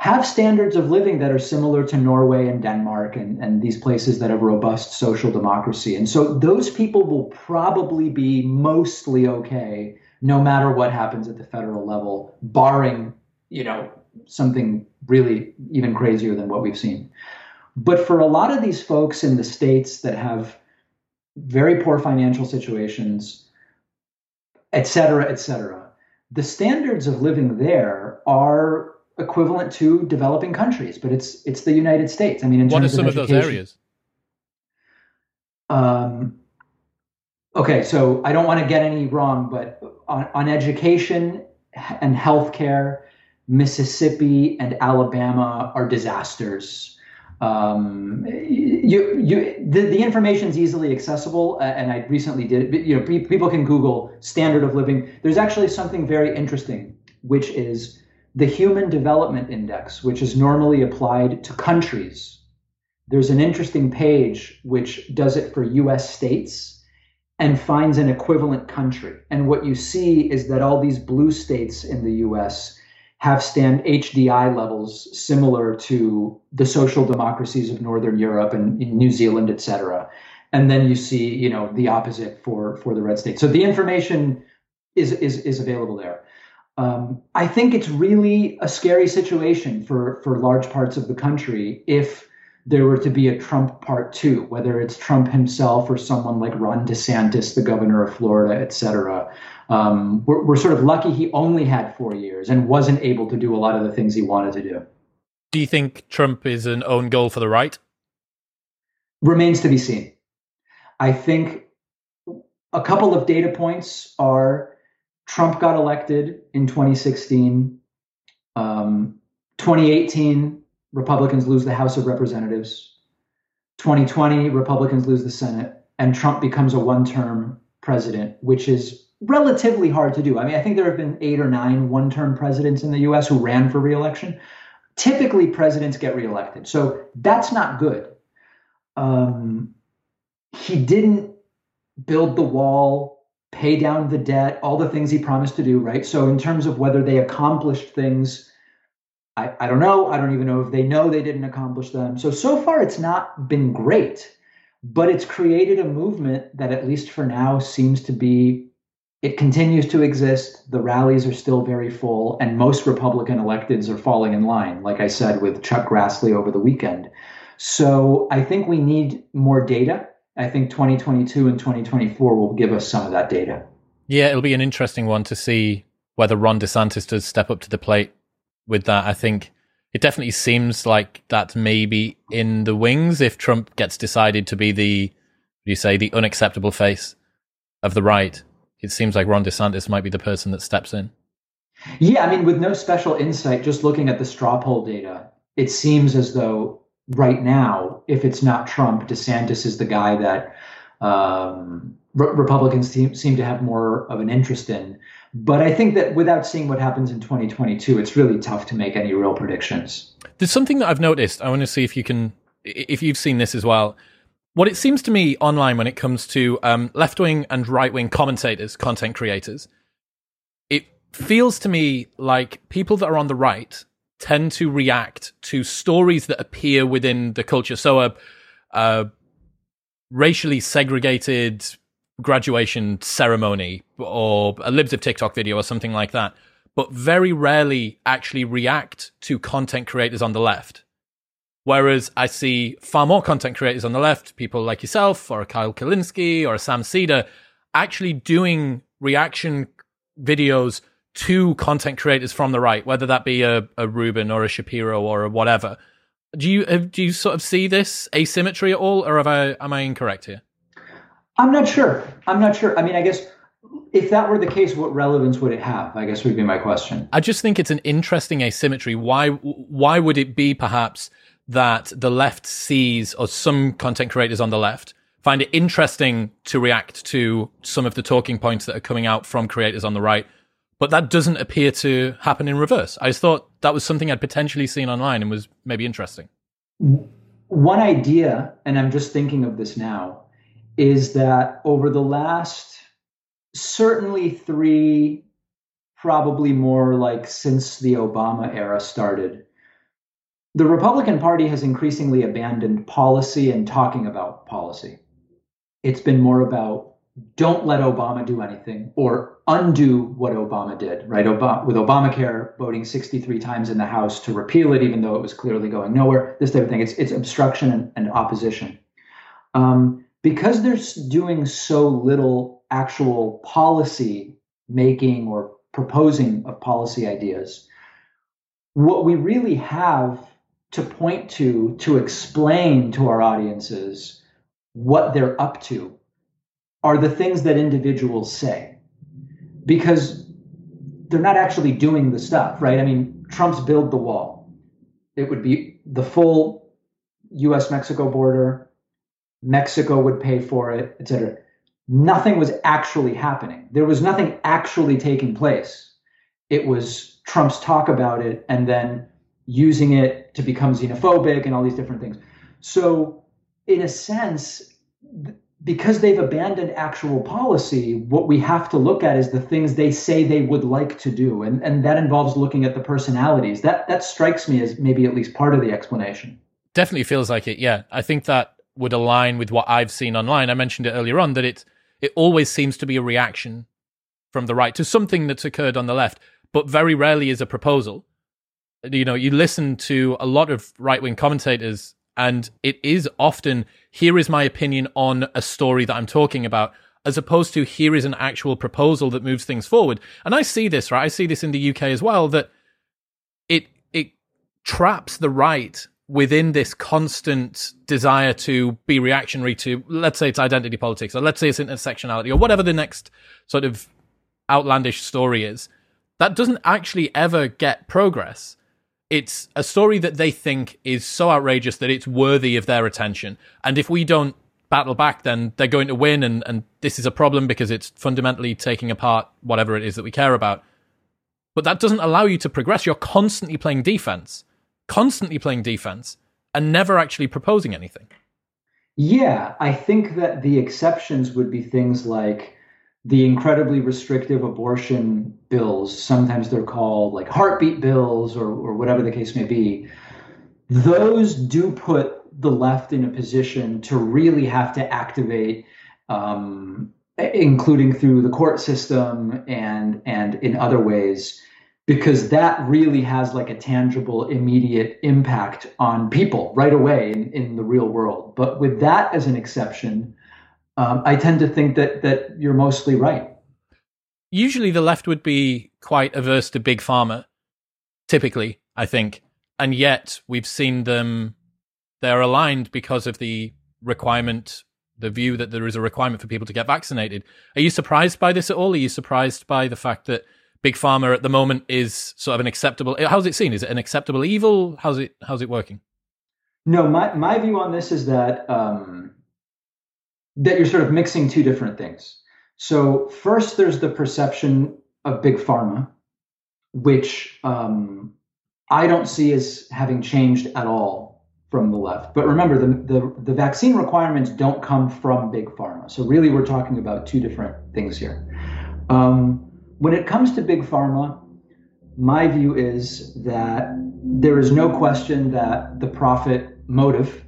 Speaker 2: have standards of living that are similar to Norway and Denmark and, and these places that have robust social democracy. And so those people will probably be mostly okay no matter what happens at the federal level, barring, you know, something really even crazier than what we've seen. But for a lot of these folks in the states that have very poor financial situations, et cetera, et cetera. The standards of living there are equivalent to developing countries, but it's it's the United States. I mean, in
Speaker 1: what
Speaker 2: terms
Speaker 1: are some
Speaker 2: of,
Speaker 1: of those areas?
Speaker 2: Um, okay, so I don't want to get any wrong, but on, on education and healthcare, Mississippi and Alabama are disasters. Um, you, you, the, the information is easily accessible, uh, and I recently did. You know, people can Google standard of living. There's actually something very interesting, which is the Human Development Index, which is normally applied to countries. There's an interesting page which does it for U.S. states and finds an equivalent country. And what you see is that all these blue states in the U.S have stand HDI levels similar to the social democracies of Northern Europe and New Zealand, et cetera. And then you see, you know, the opposite for for the red states. So the information is is is available there. Um, I think it's really a scary situation for for large parts of the country if there were to be a Trump part two, whether it's Trump himself or someone like Ron DeSantis, the governor of Florida, et cetera. Um, we're, we're sort of lucky he only had four years and wasn't able to do a lot of the things he wanted to do.
Speaker 1: Do you think Trump is an own goal for the right?
Speaker 2: Remains to be seen. I think a couple of data points are Trump got elected in 2016. Um, 2018, Republicans lose the House of Representatives. 2020, Republicans lose the Senate, and Trump becomes a one term president, which is relatively hard to do. I mean, I think there have been eight or nine one term presidents in the US who ran for reelection. Typically, presidents get reelected. So that's not good. Um, he didn't build the wall, pay down the debt, all the things he promised to do, right? So, in terms of whether they accomplished things, I, I don't know. I don't even know if they know they didn't accomplish them. So, so far, it's not been great, but it's created a movement that, at least for now, seems to be. It continues to exist. The rallies are still very full, and most Republican electeds are falling in line, like I said with Chuck Grassley over the weekend. So I think we need more data. I think 2022 and 2024 will give us some of that data.
Speaker 1: Yeah, it'll be an interesting one to see whether Ron DeSantis does step up to the plate with that. I think it definitely seems like that maybe in the wings if Trump gets decided to be the, you say, the unacceptable face of the right. It seems like Ron DeSantis might be the person that steps in.
Speaker 2: Yeah, I mean, with no special insight, just looking at the straw poll data, it seems as though right now, if it's not Trump, DeSantis is the guy that um, re- Republicans seem, seem to have more of an interest in. But I think that without seeing what happens in 2022, it's really tough to make any real predictions.
Speaker 1: There's something that I've noticed. I want to see if you can, if you've seen this as well. What it seems to me online when it comes to um, left wing and right wing commentators, content creators, it feels to me like people that are on the right tend to react to stories that appear within the culture. So a, a racially segregated graduation ceremony or a libs of TikTok video or something like that, but very rarely actually react to content creators on the left. Whereas I see far more content creators on the left, people like yourself or Kyle Kulinski or Sam Seder, actually doing reaction videos to content creators from the right, whether that be a, a Rubin or a Shapiro or a whatever. Do you do you sort of see this asymmetry at all, or I, am I incorrect here?
Speaker 2: I'm not sure. I'm not sure. I mean, I guess if that were the case, what relevance would it have? I guess would be my question.
Speaker 1: I just think it's an interesting asymmetry. Why why would it be perhaps that the left sees or some content creators on the left find it interesting to react to some of the talking points that are coming out from creators on the right but that doesn't appear to happen in reverse. I just thought that was something I'd potentially seen online and was maybe interesting.
Speaker 2: One idea, and I'm just thinking of this now, is that over the last certainly three, probably more like since the Obama era started, the Republican Party has increasingly abandoned policy and talking about policy. It's been more about don't let Obama do anything or undo what Obama did, right? Obama, with Obamacare voting 63 times in the House to repeal it, even though it was clearly going nowhere, this type of thing. It's, it's obstruction and, and opposition. Um, because they're doing so little actual policy making or proposing of policy ideas, what we really have to point to to explain to our audiences what they're up to are the things that individuals say because they're not actually doing the stuff, right? I mean, Trump's build the wall. It would be the full US Mexico border. Mexico would pay for it, et cetera. Nothing was actually happening. There was nothing actually taking place. It was Trump's talk about it and then using it to become xenophobic and all these different things. So, in a sense, because they've abandoned actual policy, what we have to look at is the things they say they would like to do. And, and that involves looking at the personalities. That that strikes me as maybe at least part of the explanation.
Speaker 1: Definitely feels like it, yeah. I think that would align with what I've seen online. I mentioned it earlier on that it it always seems to be a reaction from the right to something that's occurred on the left. but very rarely is a proposal. You know, you listen to a lot of right wing commentators, and it is often here is my opinion on a story that I'm talking about, as opposed to here is an actual proposal that moves things forward. And I see this, right? I see this in the UK as well, that it it traps the right within this constant desire to be reactionary to, let's say it's identity politics, or let's say it's intersectionality, or whatever the next sort of outlandish story is, that doesn't actually ever get progress. It's a story that they think is so outrageous that it's worthy of their attention. And if we don't battle back, then they're going to win. And, and this is a problem because it's fundamentally taking apart whatever it is that we care about. But that doesn't allow you to progress. You're constantly playing defense constantly playing defense and never actually proposing anything.
Speaker 2: Yeah, I think that the exceptions would be things like the incredibly restrictive abortion bills. Sometimes they're called like heartbeat bills or, or whatever the case may be. Those do put the left in a position to really have to activate, um, including through the court system and and in other ways, because that really has like a tangible immediate impact on people right away in, in the real world but with that as an exception um, i tend to think that that you're mostly right
Speaker 1: usually the left would be quite averse to big pharma typically i think and yet we've seen them they're aligned because of the requirement the view that there is a requirement for people to get vaccinated are you surprised by this at all are you surprised by the fact that big pharma at the moment is sort of an acceptable. How's it seen? Is it an acceptable evil? How's it how's it working?
Speaker 2: No, my my view on this is that um, that you're sort of mixing two different things. So first, there's the perception of big pharma, which um, I don't see as having changed at all from the left. But remember, the, the the vaccine requirements don't come from big pharma. So really, we're talking about two different things here. Um, when it comes to big pharma, my view is that there is no question that the profit motive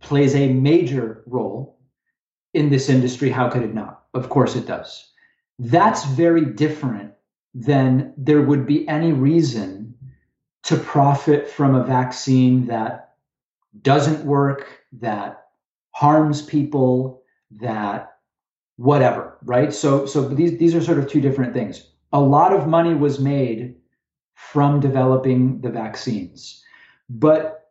Speaker 2: plays a major role in this industry. How could it not? Of course it does. That's very different than there would be any reason to profit from a vaccine that doesn't work, that harms people, that whatever, right? So so these these are sort of two different things. A lot of money was made from developing the vaccines. But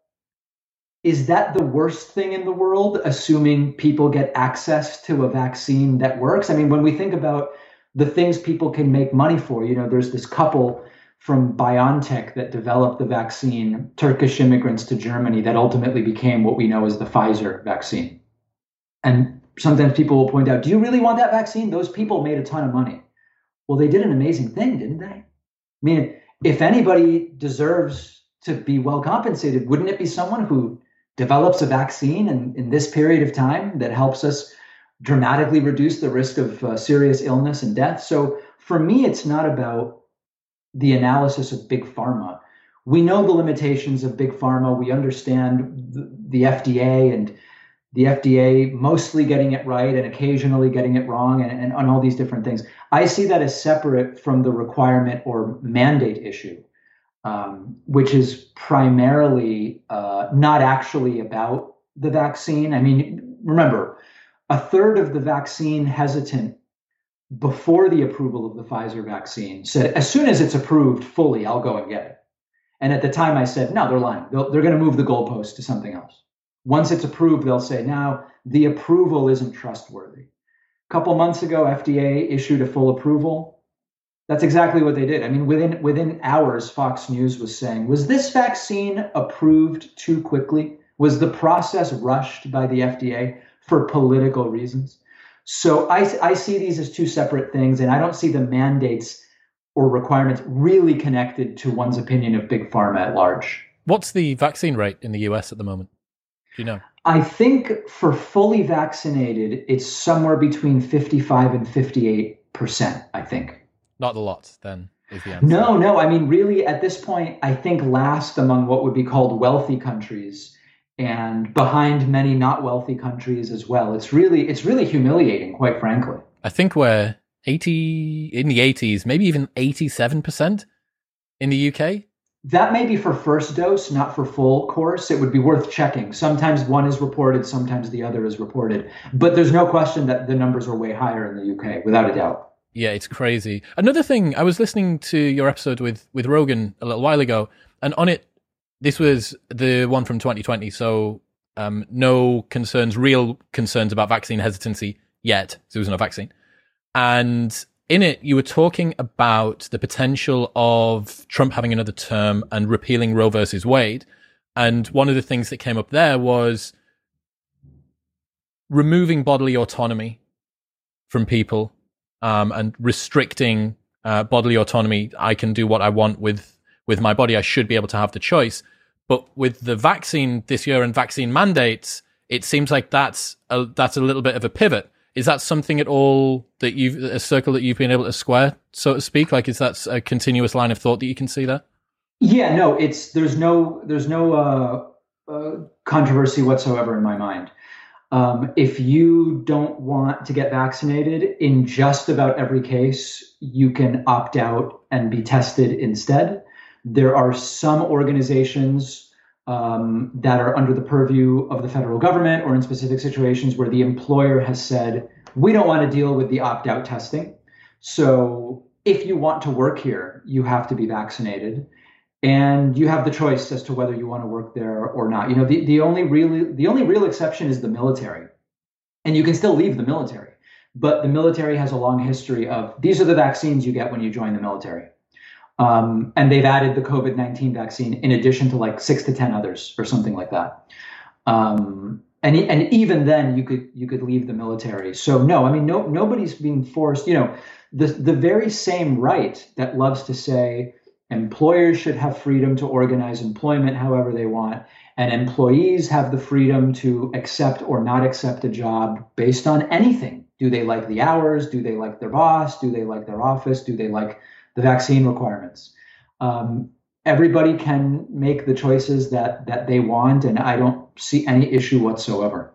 Speaker 2: is that the worst thing in the world assuming people get access to a vaccine that works? I mean, when we think about the things people can make money for, you know, there's this couple from BioNTech that developed the vaccine, Turkish immigrants to Germany, that ultimately became what we know as the Pfizer vaccine. And sometimes people will point out, do you really want that vaccine? Those people made a ton of money. Well, they did an amazing thing, didn't they? I mean, if anybody deserves to be well compensated, wouldn't it be someone who develops a vaccine in, in this period of time that helps us dramatically reduce the risk of uh, serious illness and death? So for me, it's not about the analysis of big pharma. We know the limitations of big pharma. We understand the, the FDA and the FDA mostly getting it right and occasionally getting it wrong and, and on all these different things. I see that as separate from the requirement or mandate issue, um, which is primarily uh, not actually about the vaccine. I mean, remember, a third of the vaccine hesitant before the approval of the Pfizer vaccine said, as soon as it's approved fully, I'll go and get it. And at the time I said, no, they're lying. they they're going to move the goalpost to something else. Once it's approved, they'll say, now the approval isn't trustworthy. A couple months ago, FDA issued a full approval. That's exactly what they did. I mean, within within hours, Fox News was saying, was this vaccine approved too quickly? Was the process rushed by the FDA for political reasons? So I, I see these as two separate things, and I don't see the mandates or requirements really connected to one's opinion of big pharma at large.
Speaker 1: What's the vaccine rate in the US at the moment? Do you know?
Speaker 2: I think for fully vaccinated, it's somewhere between 55 and 58%, I think.
Speaker 1: Not a lot, then, is the answer.
Speaker 2: No, no. I mean, really, at this point, I think last among what would be called wealthy countries and behind many not wealthy countries as well. It's really, it's really humiliating, quite frankly.
Speaker 1: I think we're 80 in the 80s, maybe even 87% in the UK?
Speaker 2: That may be for first dose, not for full course. It would be worth checking. Sometimes one is reported, sometimes the other is reported. But there's no question that the numbers are way higher in the UK, without a doubt.
Speaker 1: Yeah, it's crazy. Another thing, I was listening to your episode with with Rogan a little while ago, and on it, this was the one from 2020. So um, no concerns, real concerns about vaccine hesitancy yet. There was no vaccine, and in it, you were talking about the potential of Trump having another term and repealing Roe versus Wade. And one of the things that came up there was removing bodily autonomy from people um, and restricting uh, bodily autonomy. I can do what I want with with my body. I should be able to have the choice. But with the vaccine this year and vaccine mandates, it seems like that's a, that's a little bit of a pivot is that something at all that you've a circle that you've been able to square, so to speak? Like, is that a continuous line of thought that you can see there?
Speaker 2: Yeah, no, it's there's no there's no uh, uh, controversy whatsoever in my mind. Um, if you don't want to get vaccinated, in just about every case, you can opt out and be tested instead. There are some organizations um, that are under the purview of the federal government or in specific situations where the employer has said, we don't want to deal with the opt out testing. So if you want to work here, you have to be vaccinated. And you have the choice as to whether you want to work there or not. You know, the, the only really the only real exception is the military. And you can still leave the military. But the military has a long history of these are the vaccines you get when you join the military. Um, and they've added the COVID 19 vaccine in addition to like six to 10 others or something like that. Um, and, and even then you could you could leave the military. So no, I mean no nobody's being forced. You know, the the very same right that loves to say employers should have freedom to organize employment however they want, and employees have the freedom to accept or not accept a job based on anything. Do they like the hours? Do they like their boss? Do they like their office? Do they like the vaccine requirements. Um, everybody can make the choices that that they want, and I don't see any issue whatsoever.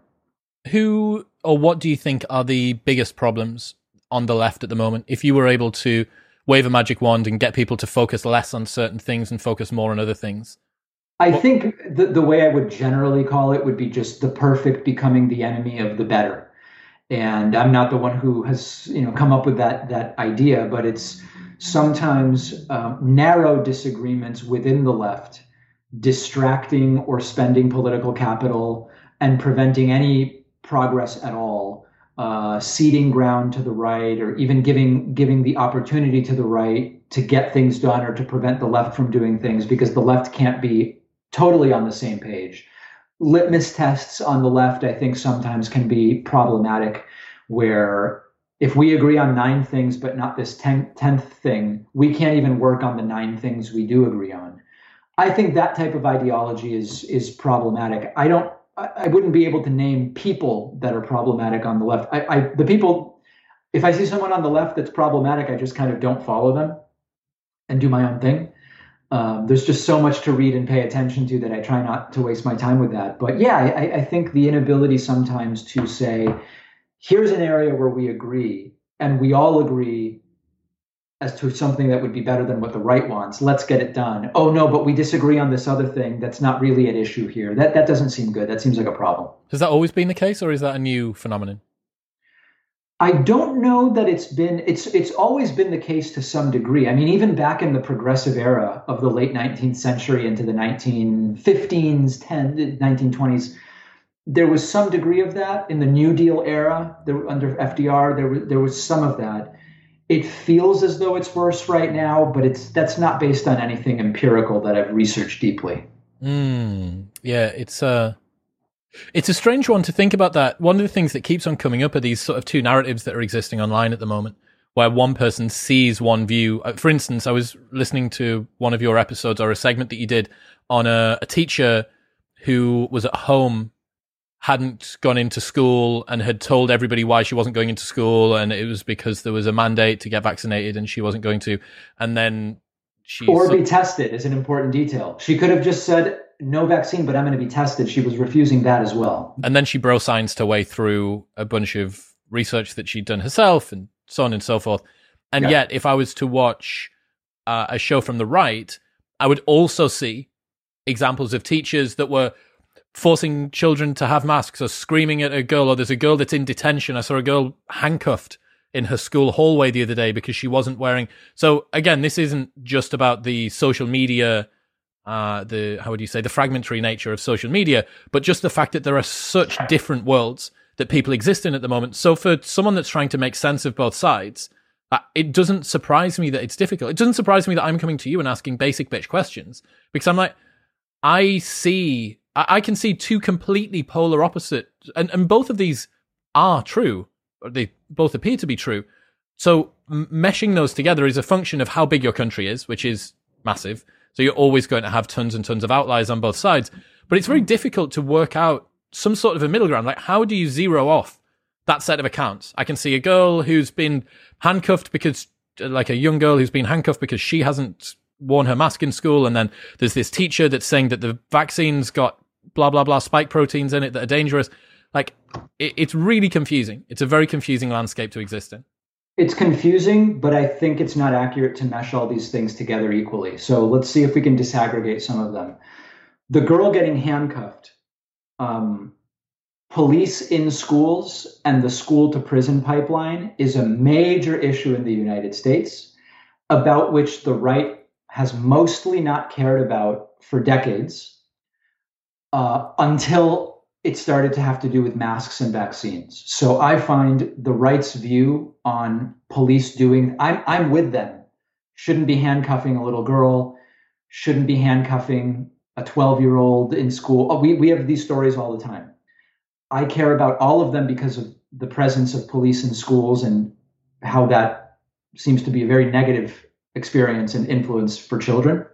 Speaker 1: Who or what do you think are the biggest problems on the left at the moment? If you were able to wave a magic wand and get people to focus less on certain things and focus more on other things.
Speaker 2: I think the, the way I would generally call it would be just the perfect becoming the enemy of the better. And I'm not the one who has, you know, come up with that that idea, but it's sometimes um, narrow disagreements within the left distracting or spending political capital and preventing any progress at all uh, ground to the right or even giving giving the opportunity to the right to get things done or to prevent the left from doing things because the left can't be totally on the same page litmus tests on the left i think sometimes can be problematic where if we agree on nine things but not this ten, tenth thing, we can't even work on the nine things we do agree on. I think that type of ideology is is problematic. I don't. I, wouldn't be able to name people that are problematic on the left. I, I the people. If I see someone on the left that's problematic, I just kind of don't follow them and do my own thing. Um, there's just so much to read and pay attention to that I try not to waste my time with that. But yeah, I, I think the inability sometimes to say, here's an area where we agree, and we all agree as to something that would be better than what the right wants. Let's get it done. Oh no, but we disagree on this other thing that's not really at issue here. That that doesn't seem good. That seems like a problem.
Speaker 1: Has that always been the case, or is that a new phenomenon?
Speaker 2: I don't know that it's been it's it's always been the case to some degree. I mean, even back in the progressive era of the late 19th century into the 1915s, 10, 1920s, there was some degree of that in the New Deal era. There, under FDR, there there was some of that. It feels as though it's worse right now, but it's that's not based on anything empirical that I've researched deeply.
Speaker 1: Mm, yeah, it's a uh, it's a strange one to think about. That one of the things that keeps on coming up are these sort of two narratives that are existing online at the moment, where one person sees one view. Uh, for instance, I was listening to one of your episodes or a segment that you did on a, a teacher who was at home hadn't gone into school and had told everybody why she wasn't going into school and it was because there was a mandate to get vaccinated and she wasn't going to. And then she
Speaker 2: or be tested is an important detail. She could have just said no vaccine but i'm going to be tested. She was refusing that as well.
Speaker 1: And then she bro science her way through a bunch of research that she'd done herself and so on and so forth. And yeah. yet if i was to watch uh, a show from the right, I would also see examples of teachers that were forcing children to have masks or screaming at a girl or there's a girl that's in detention. I saw a girl handcuffed in her school hallway the other day because she wasn't wearing. So again, this isn't just about the social media, uh, the how would you say the fragmentary nature of social media, but just the fact that there are such different worlds that people exist in at the moment. So for someone that's trying to make sense of both sides, uh, it doesn't surprise me that it's difficult. It doesn't surprise me that I'm coming to you and asking basic bitch questions because I'm like, I see, I, I can see two completely polar opposite, and and both of these are true. They both appear to be true. So m- meshing those together is a function of how big your country is, which is massive. So you're always going to have tons and tons of outliers on both sides. But it's very difficult to work out some sort of a middle ground. Like, how do you zero off that set of accounts? I can see a girl who's been handcuffed because, uh, like a young girl who's been handcuffed because she hasn't worn her mask in school. And then there's this teacher that's saying that the vaccine's got blah, blah, blah spike proteins in it that are dangerous. Like, it, it's really confusing. It's a very confusing landscape to exist in.
Speaker 2: It's confusing, but I think it's not accurate to mesh all these things together equally. So let's see if we can disaggregate some of them. The girl getting handcuffed, um, police in schools and the school to prison pipeline is a major issue in the United States about which the right has mostly not cared about for decades uh, until it started to have to do with masks and vaccines. So I find the right's view on police doing, I'm, I'm with them, shouldn't be handcuffing a little girl, shouldn't be handcuffing a 12 year old in school. Oh, we, we have these stories all the time. I care about all of them because of the presence of police in schools and how that seems to be a very negative experience and influence for children.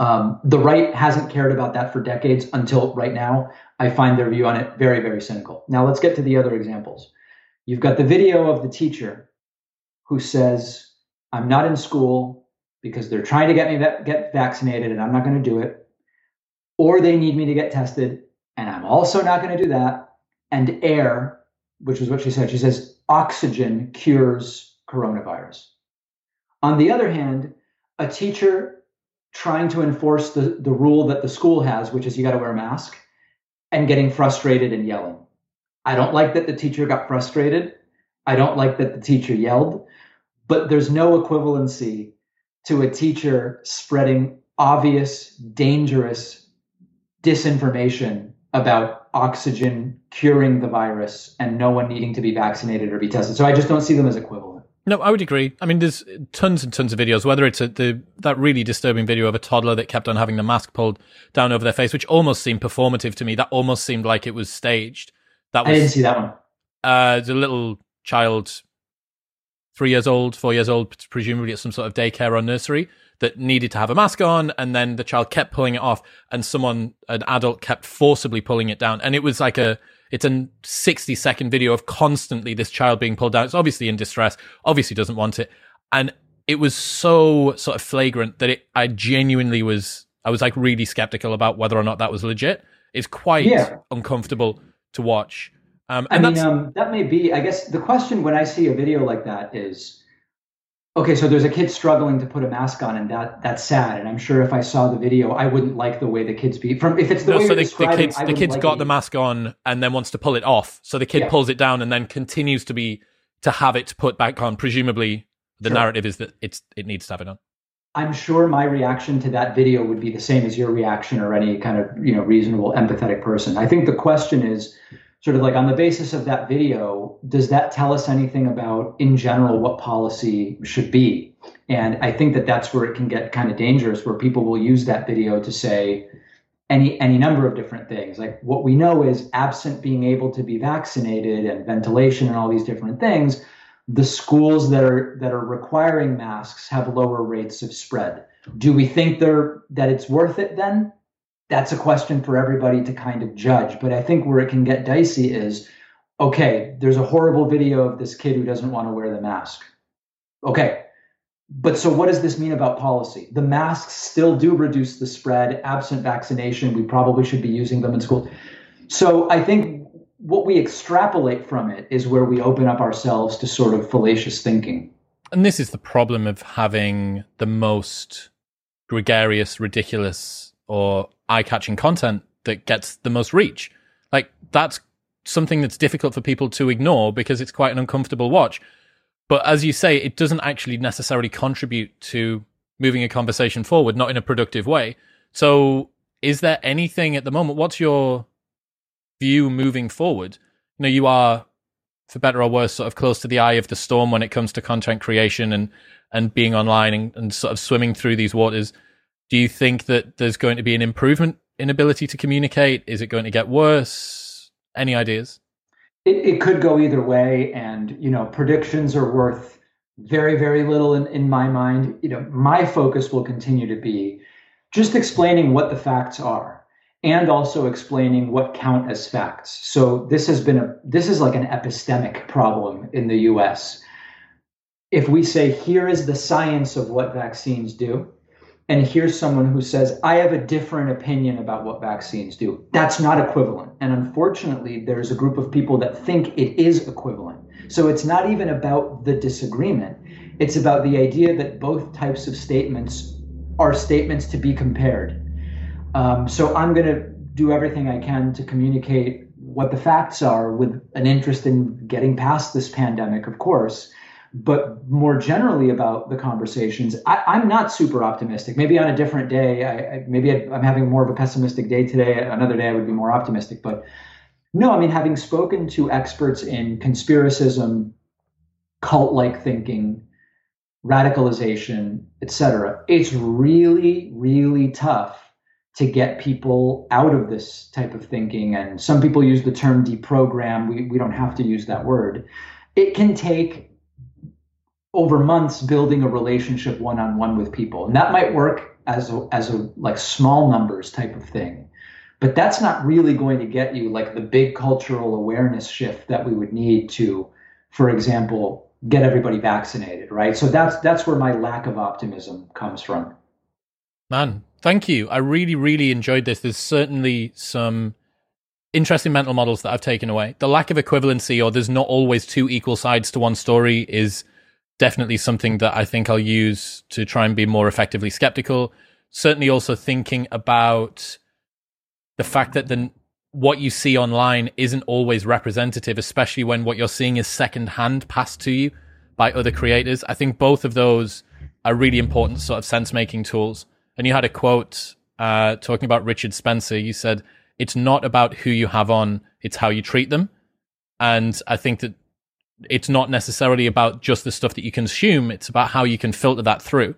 Speaker 2: Um, the right hasn't cared about that for decades until right now. I find their view on it very, very cynical. Now let's get to the other examples. You've got the video of the teacher who says, I'm not in school because they're trying to get me va- get vaccinated and I'm not going to do it. Or they need me to get tested and I'm also not going to do that. And air, which is what she said, she says, oxygen cures coronavirus. On the other hand, a teacher trying to enforce the, the rule that the school has, which is you got to wear a mask, and getting frustrated and yelling. I don't like that the teacher got frustrated. I don't like that the teacher yelled, but there's no equivalency to a teacher spreading obvious, dangerous disinformation about oxygen curing the virus and no one needing to be vaccinated or be tested. So I just don't see them as equivalent.
Speaker 1: No, I would agree. I mean, there's tons and tons of videos. Whether it's a, the that really disturbing video of a toddler that kept on having the mask pulled down over their face, which almost seemed performative to me. That almost seemed like it was staged. That was,
Speaker 2: I didn't see that one.
Speaker 1: Uh, the little child, three years old, four years old, presumably at some sort of daycare or nursery, that needed to have a mask on, and then the child kept pulling it off, and someone, an adult, kept forcibly pulling it down, and it was like a it's a 60 second video of constantly this child being pulled down. It's obviously in distress, obviously doesn't want it. And it was so sort of flagrant that it, I genuinely was, I was like really skeptical about whether or not that was legit. It's quite yeah. uncomfortable to watch.
Speaker 2: Um, I mean, um, that may be, I guess the question when I see a video like that is, okay, so there's a kid struggling to put a mask on, and that that's sad. And I'm sure if I saw the video, I wouldn't like the way the kids be from. If it's the no, way so the, the
Speaker 1: kids,
Speaker 2: the
Speaker 1: kids
Speaker 2: like
Speaker 1: got it. the mask on and then wants to pull it off. So the kid yeah. pulls it down and then continues to be to have it put back on. Presumably, the sure. narrative is that it's it needs to have it on.
Speaker 2: I'm sure my reaction to that video would be the same as your reaction or any kind of you know reasonable empathetic person. I think the question is sort of like on the basis of that video, does that tell us anything about, in general, what policy should be? And I think that that's where it can get kind of dangerous, where people will use that video to say any any number of different things. Like what we know is, absent being able to be vaccinated and ventilation and all these different things, the schools that are that are requiring masks have lower rates of spread. Do we think they're that it's worth it then? That's a question for everybody to kind of judge. But I think where it can get dicey is okay, there's a horrible video of this kid who doesn't want to wear the mask. Okay. But so what does this mean about policy? The masks still do reduce the spread. Absent vaccination, we probably should be using them in schools. So I think what we extrapolate from it is where we open up ourselves to sort of fallacious thinking.
Speaker 1: and this is the problem of having the most gregarious, ridiculous, or eye catching content that gets the most reach. Like, that's something that's difficult for people to ignore because it's quite an uncomfortable watch. But as you say, it doesn't actually necessarily contribute to moving a conversation forward, not in a productive way. So, is there anything at the moment? What's your view moving forward? You know, you are, for better or worse, sort of close to the eye of the storm when it comes to content creation and and being online and, and sort of swimming through these waters. Do you think that there's going to be an improvement in ability to communicate? Is it going to get worse? Any ideas?
Speaker 2: It, it could go either way, and you know, predictions are worth very, very little in, in my mind. You know, my focus will continue to be just explaining what the facts are and also explaining what count as facts. So this has been a this is like an epistemic problem in the US. If we say here is the science of what vaccines do, and here's someone who says, I have a different opinion about what vaccines do. That's not equivalent. And unfortunately, there's a group of people that think it is equivalent. So it's not even about the disagreement, it's about the idea that both types of statements are statements to be compared. Um, so I'm going to do everything I can to communicate what the facts are with an interest in getting past this pandemic, of course but more generally about the conversations, I, am not super optimistic. Maybe on a different day, I, I, maybe I'm having more of a pessimistic day today. Another day, I would be more optimistic. But no, I mean, having spoken to experts in conspiracism, cult-like thinking, radicalization, etc., it's really, really tough to get people out of this type of thinking. And some people use the term deprogram. We, we don't have to use that word. It can take over months building a relationship one on one with people. And that might work as a, as a like small numbers type of thing. But that's not really going to get you like the big cultural awareness shift that we would need to, for example, get everybody vaccinated, right? So that's that's where my lack of optimism comes from.
Speaker 1: Man, thank you. I really, really enjoyed this. There's certainly some interesting mental models that I've taken away. The lack of equivalency, or there's not always two equal sides to one story, is definitely something that I think I'll use to try and be more effectively skeptical. Certainly also thinking about the fact that the what you see online isn't always representative, especially when what you're seeing is secondhand passed to you by other creators. I think both of those are really important sort of sense making tools. And you had a quote uh, talking about Richard Spencer. You said, It's not about who you have on, it's how you treat them. And I think that it's not necessarily about just the stuff that you consume. It's about how you can filter that through.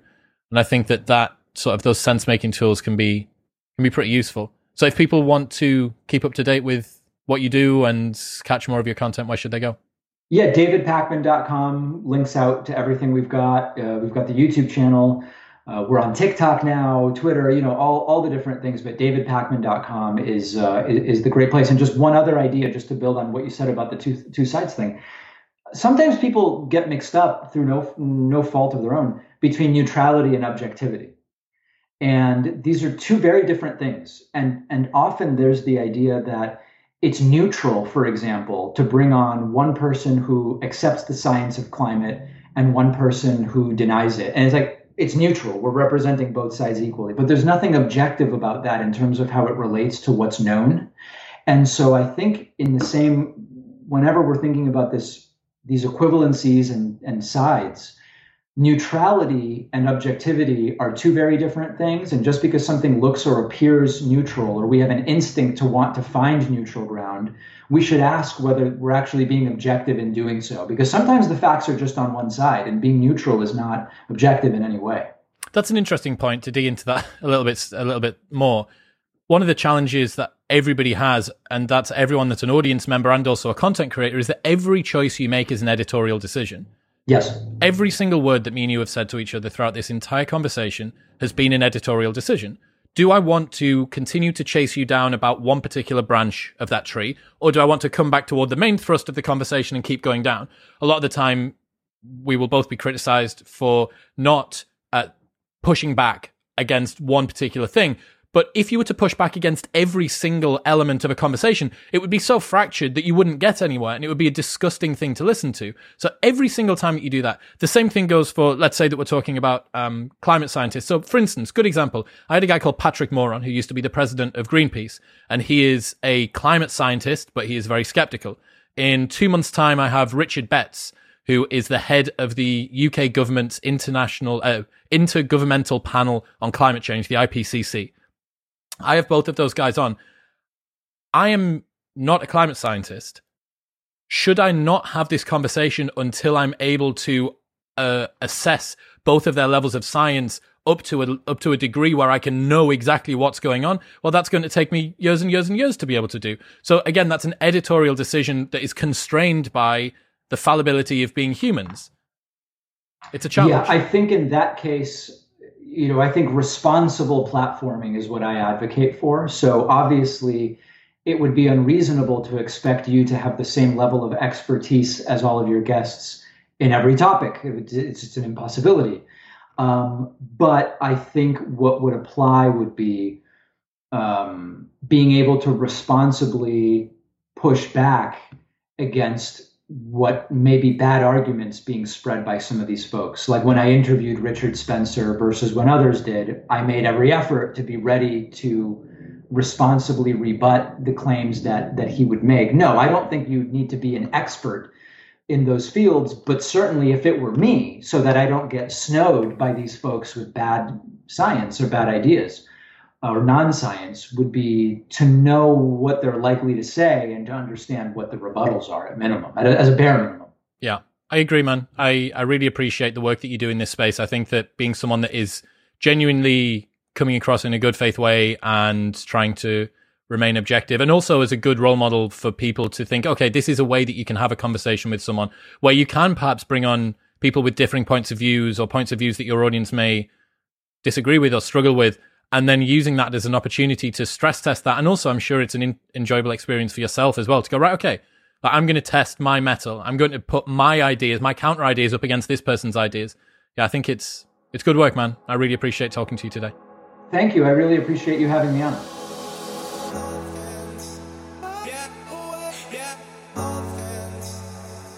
Speaker 1: And I think that that sort of those sense making tools can be, can be pretty useful. So if people want to keep up to date with what you do and catch more of your content, where should they go?
Speaker 2: Yeah, davidpakman.com links out to everything we've got. Uh, we've got the YouTube channel. Uh, we're on TikTok now, Twitter, you know, all, all the different things. But davidpakman.com is, uh, is, is the great place. And just one other idea, just to build on what you said about the two two sides thing sometimes people get mixed up through no no fault of their own between neutrality and objectivity. And these are two very different things. And and often there's the idea that it's neutral for example to bring on one person who accepts the science of climate and one person who denies it. And it's like it's neutral. We're representing both sides equally. But there's nothing objective about that in terms of how it relates to what's known. And so i think in the same whenever we're thinking about this these equivalencies and, and sides. Neutrality and objectivity are two very different things. And just because something looks or appears neutral, or we have an instinct to want to find neutral ground, we should ask whether we're actually being objective in doing so. Because sometimes the facts are just on one side, and being neutral is not objective in any way.
Speaker 1: That's an interesting point to dig into that a little bit, a little bit more. One of the challenges that everybody has, and that's everyone that's an audience member and also a content creator, is that every choice you make is an editorial decision.
Speaker 2: Yes.
Speaker 1: Every single word that me and you have said to each other throughout this entire conversation has been an editorial decision. Do I want to continue to chase you down about one particular branch of that tree, or do I want to come back toward the main thrust of the conversation and keep going down? A lot of the time, we will both be criticized for not uh, pushing back against one particular thing, But if you were to push back against every single element of a conversation, it would be so fractured that you wouldn't get anywhere and it would be a disgusting thing to listen to. So every single time that you do that, the same thing goes for, let's say that we're talking about um, climate scientists. So for instance, good example, I had a guy called Patrick Moran who used to be the president of Greenpeace and he is a climate scientist, but he is very skeptical. In two months time, I have Richard Betts, who is the head of the UK government's international, uh, intergovernmental panel on climate change, the IPCC I have both of those guys on. I am not a climate scientist. Should I not have this conversation until I'm able to uh, assess both of their levels of science up to a up to a degree where I can know exactly what's going on? Well, that's going to take me years and years and years to be able to do. So again, that's an editorial decision that is constrained by the fallibility of being humans. It's a challenge.
Speaker 2: Yeah, I think in that case, you know, I think responsible platforming is what I advocate for. So obviously, it would be unreasonable to expect you to have the same level of expertise as all of your guests in every topic. It's just an impossibility. Um, but I think what would apply would be um, being able to responsibly push back against what may be bad arguments being spread by some of these folks. Like when I interviewed Richard Spencer versus when others did, I made every effort to be ready to responsibly rebut the claims that that he would make. No, I don't think you need to be an expert in those fields, but certainly if it were me, so that I don't get snowed by these folks with bad science or bad ideas or non-science would be to know what they're likely to say and to understand what the rebuttals are at minimum, as a bare minimum.
Speaker 1: Yeah, I agree, man. I, I really appreciate the work that you do in this space. I think that being someone that is genuinely coming across in a good faith way and trying to remain objective and also as a good role model for people to think, okay, this is a way that you can have a conversation with someone where you can perhaps bring on people with differing points of views or points of views that your audience may disagree with or struggle with and then using that as an opportunity to stress test that. And also, I'm sure it's an in- enjoyable experience for yourself as well to go, right, okay, like, I'm going to test my mettle. I'm going to put my ideas, my counter ideas up against this person's ideas. Yeah, I think it's, it's good work, man. I really appreciate talking to you today.
Speaker 2: Thank you. I really appreciate you having me on.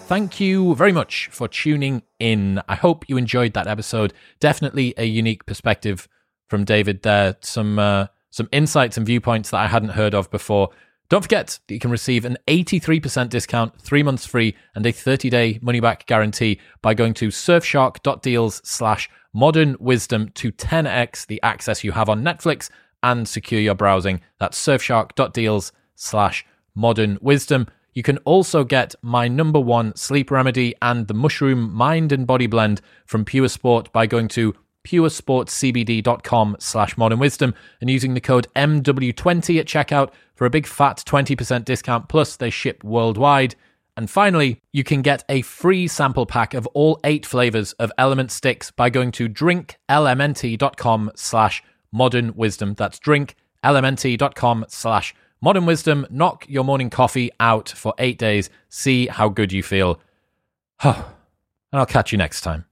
Speaker 1: Thank you very much for tuning in. I hope you enjoyed that episode. Definitely a unique perspective from David there. Some uh, some insights and viewpoints that I hadn't heard of before. Don't forget that you can receive an 83% discount, three months free, and a 30-day money-back guarantee by going to surfshark.deals slash modern wisdom to 10x the access you have on Netflix and secure your browsing. That's surfshark.deals slash modern wisdom. You can also get my number one sleep remedy and the mushroom mind and body blend from Pure Sport by going to puresportscbd.com slash modern wisdom and using the code MW20 at checkout for a big fat 20% discount. Plus, they ship worldwide. And finally, you can get a free sample pack of all eight flavors of Element Sticks by going to drinklmnt.com slash modern wisdom. That's drinklmnt.com slash modern wisdom. Knock your morning coffee out for eight days. See how good you feel. and I'll catch you next time.